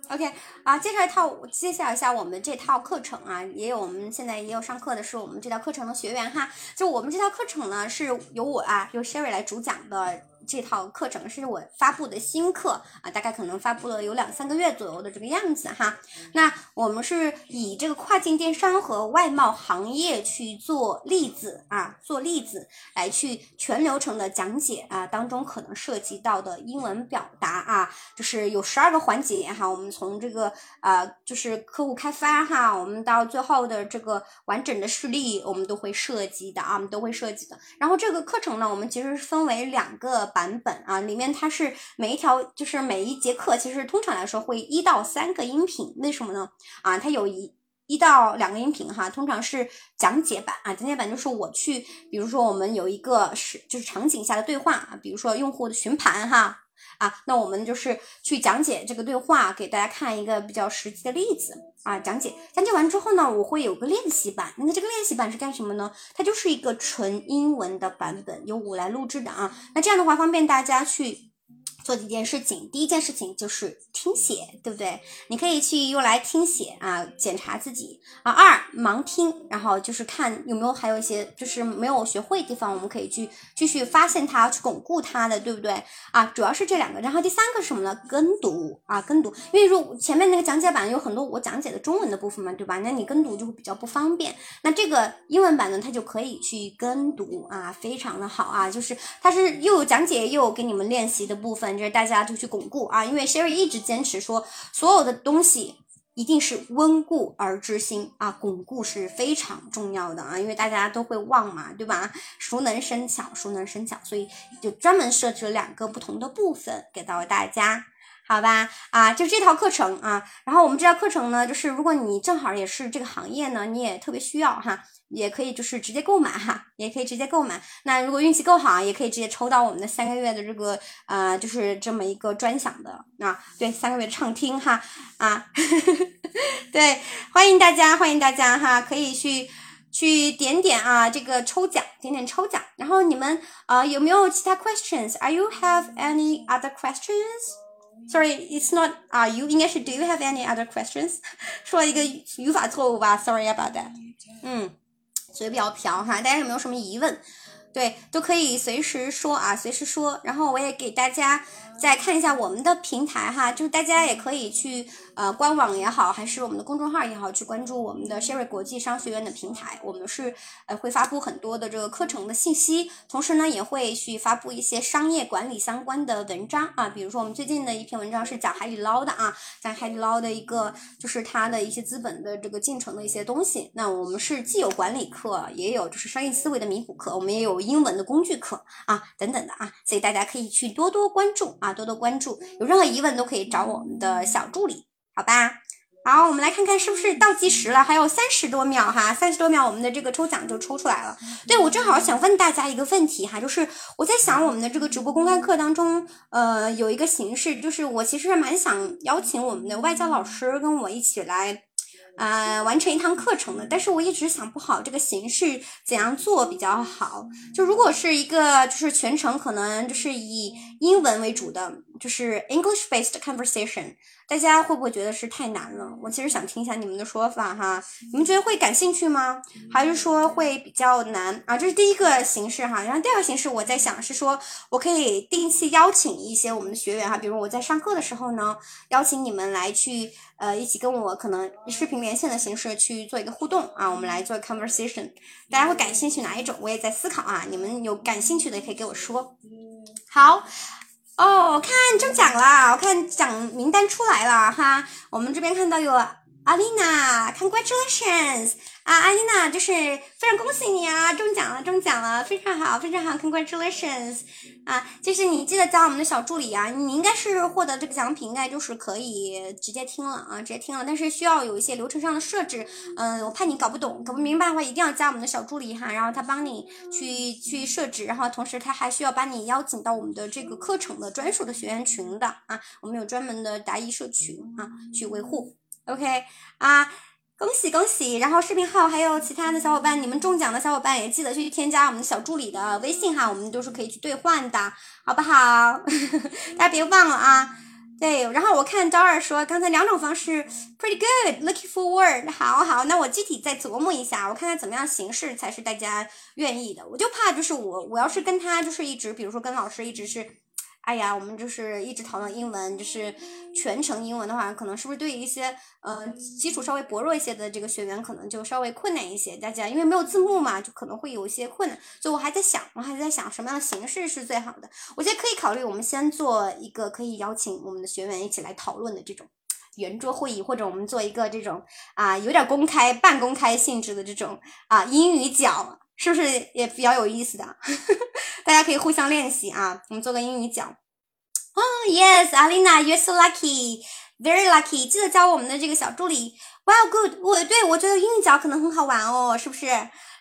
OK 啊，介绍一套，介绍一下我们这套课程啊，也有我们现在也有上课的是我们这套课程的学员哈。就我们这套课程呢，是由我啊，由 Sherry 来主讲的。这套课程是我发布的新课啊，大概可能发布了有两三个月左右的这个样子哈。那我们是以这个跨境电商和外贸行业去做例子啊，做例子来去全流程的讲解啊，当中可能涉及到的英文表达啊，就是有十二个环节哈。我们从这个啊，就是客户开发哈，我们到最后的这个完整的事例，我们都会涉及的啊，我们都会涉及的。然后这个课程呢，我们其实是分为两个。版本啊，里面它是每一条，就是每一节课，其实通常来说会一到三个音频，为什么呢？啊，它有一一到两个音频哈，通常是讲解版啊，讲解版就是我去，比如说我们有一个是就是场景下的对话啊，比如说用户的询盘哈。啊，那我们就是去讲解这个对话，给大家看一个比较实际的例子啊。讲解讲解完之后呢，我会有个练习版。那这个练习版是干什么呢？它就是一个纯英文的版本，由我来录制的啊。那这样的话，方便大家去。做几件事情，第一件事情就是听写，对不对？你可以去用来听写啊，检查自己啊。二盲听，然后就是看有没有还有一些就是没有学会的地方，我们可以去继续发现它，去巩固它的，对不对啊？主要是这两个，然后第三个是什么呢？跟读啊，跟读，因为如前面那个讲解版有很多我讲解的中文的部分嘛，对吧？那你跟读就会比较不方便。那这个英文版呢，它就可以去跟读啊，非常的好啊，就是它是又有讲解又有给你们练习的部分。着大家就去巩固啊，因为 Sherry 一直坚持说，所有的东西一定是温故而知新啊，巩固是非常重要的啊，因为大家都会忘嘛，对吧？熟能生巧，熟能生巧，所以就专门设置了两个不同的部分给到大家。好吧，啊，就这套课程啊，然后我们这套课程呢，就是如果你正好也是这个行业呢，你也特别需要哈，也可以就是直接购买哈，也可以直接购买。那如果运气够好，也可以直接抽到我们的三个月的这个呃，就是这么一个专享的啊，对，三个月畅听哈，啊，*laughs* 对，欢迎大家，欢迎大家哈，可以去去点点啊，这个抽奖，点点抽奖。然后你们啊，有没有其他 questions？Are you have any other questions？It's not. are，you 应该是 Do you have any other questions？说了一个语法错误吧？Sorry about that。嗯，嘴比较瓢哈，大家有没有什么疑问？对，都可以随时说啊，随时说。然后我也给大家再看一下我们的平台哈，就是大家也可以去。呃，官网也好，还是我们的公众号也好，去关注我们的 Sherry 国际商学院的平台。我们是呃会发布很多的这个课程的信息，同时呢也会去发布一些商业管理相关的文章啊。比如说我们最近的一篇文章是讲海底捞的啊，讲海底捞的一个就是它的一些资本的这个进程的一些东西。那我们是既有管理课，也有就是商业思维的弥补课，我们也有英文的工具课啊等等的啊。所以大家可以去多多关注，啊多多关注。有任何疑问都可以找我们的小助理。好吧，好，我们来看看是不是倒计时了，还有三十多秒哈，三十多秒，我们的这个抽奖就抽出来了。对我正好想问大家一个问题哈，就是我在想我们的这个直播公开课当中，呃，有一个形式，就是我其实蛮想邀请我们的外教老师跟我一起来。呃，完成一堂课程的，但是我一直想不好这个形式怎样做比较好。就如果是一个就是全程可能就是以英文为主的，就是 English based conversation，大家会不会觉得是太难了？我其实想听一下你们的说法哈，你们觉得会感兴趣吗？还是说会比较难啊？这是第一个形式哈，然后第二个形式我在想是说我可以定期邀请一些我们的学员哈，比如我在上课的时候呢，邀请你们来去。呃，一起跟我可能视频连线的形式去做一个互动啊，我们来做 conversation，大家会感兴趣哪一种？我也在思考啊，你们有感兴趣的也可以给我说。好，哦，我看中奖了，我看奖名单出来了哈，我们这边看到有阿丽娜，Congratulations！啊，阿丽娜，就是非常恭喜你啊，中奖了，中奖了，非常好，非常好，Congratulations！啊，就是你记得加我们的小助理啊，你应该是获得这个奖品，应该就是可以直接听了啊，直接听了，但是需要有一些流程上的设置，嗯，我怕你搞不懂，搞不明白的话，一定要加我们的小助理哈，然后他帮你去去设置，然后同时他还需要把你邀请到我们的这个课程的专属的学员群的啊，我们有专门的答疑社群啊，去维护。OK 啊，恭喜恭喜！然后视频号还有其他的小伙伴，你们中奖的小伙伴也记得去添加我们的小助理的微信哈，我们都是可以去兑换的，好不好？*laughs* 大家别忘了啊。对，然后我看招儿说刚才两种方式 pretty good，looking forward，好好，那我具体再琢磨一下，我看看怎么样形式才是大家愿意的。我就怕就是我我要是跟他就是一直，比如说跟老师一直是。哎呀，我们就是一直讨论英文，就是全程英文的话，可能是不是对于一些呃基础稍微薄弱一些的这个学员，可能就稍微困难一些。大家因为没有字幕嘛，就可能会有一些困难。所以我还在想，我还在想什么样的形式是最好的。我觉得可以考虑，我们先做一个可以邀请我们的学员一起来讨论的这种圆桌会议，或者我们做一个这种啊有点公开、半公开性质的这种啊英语角。是不是也比较有意思的？*laughs* 大家可以互相练习啊！我们做个英语角。哦，Yes，Alina，you're so lucky，very lucky。记得教我们的这个小助理。Wow，good。我对我觉得英语角可能很好玩哦，是不是？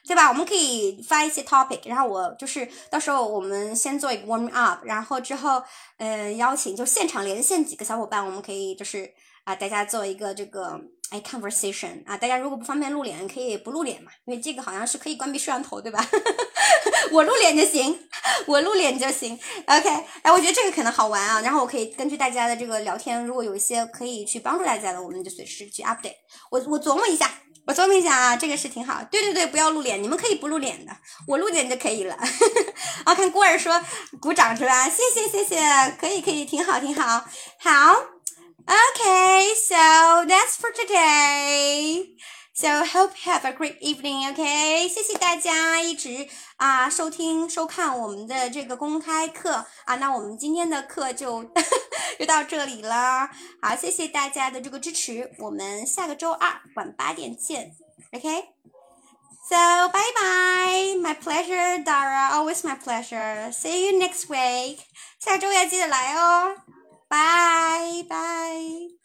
对吧？我们可以发一些 topic，然后我就是到时候我们先做一个 warm up，然后之后嗯邀请就现场连线几个小伙伴，我们可以就是啊大家做一个这个。哎，conversation 啊，大家如果不方便露脸，可以不露脸嘛，因为这个好像是可以关闭摄像头，对吧？*laughs* 我露脸就行，我露脸就行。OK，哎，我觉得这个可能好玩啊，然后我可以根据大家的这个聊天，如果有一些可以去帮助大家的，我们就随时去 update。我我琢磨一下，我琢磨一下啊，这个是挺好。对对对，不要露脸，你们可以不露脸的，我露脸就可以了。*laughs* 啊，看郭儿说鼓掌是吧？谢谢谢谢，可以可以，挺好挺好，好。Okay, so that's for today. So hope have a great evening. OK，谢谢大家一直啊收听收看我们的这个公开课啊。那我们今天的课就就到这里了。好，谢谢大家的这个支持。我们下个周二晚八点见。OK。So bye bye, my pleasure, Dara. Always my pleasure. See you next week. 下周要记得来哦。拜拜。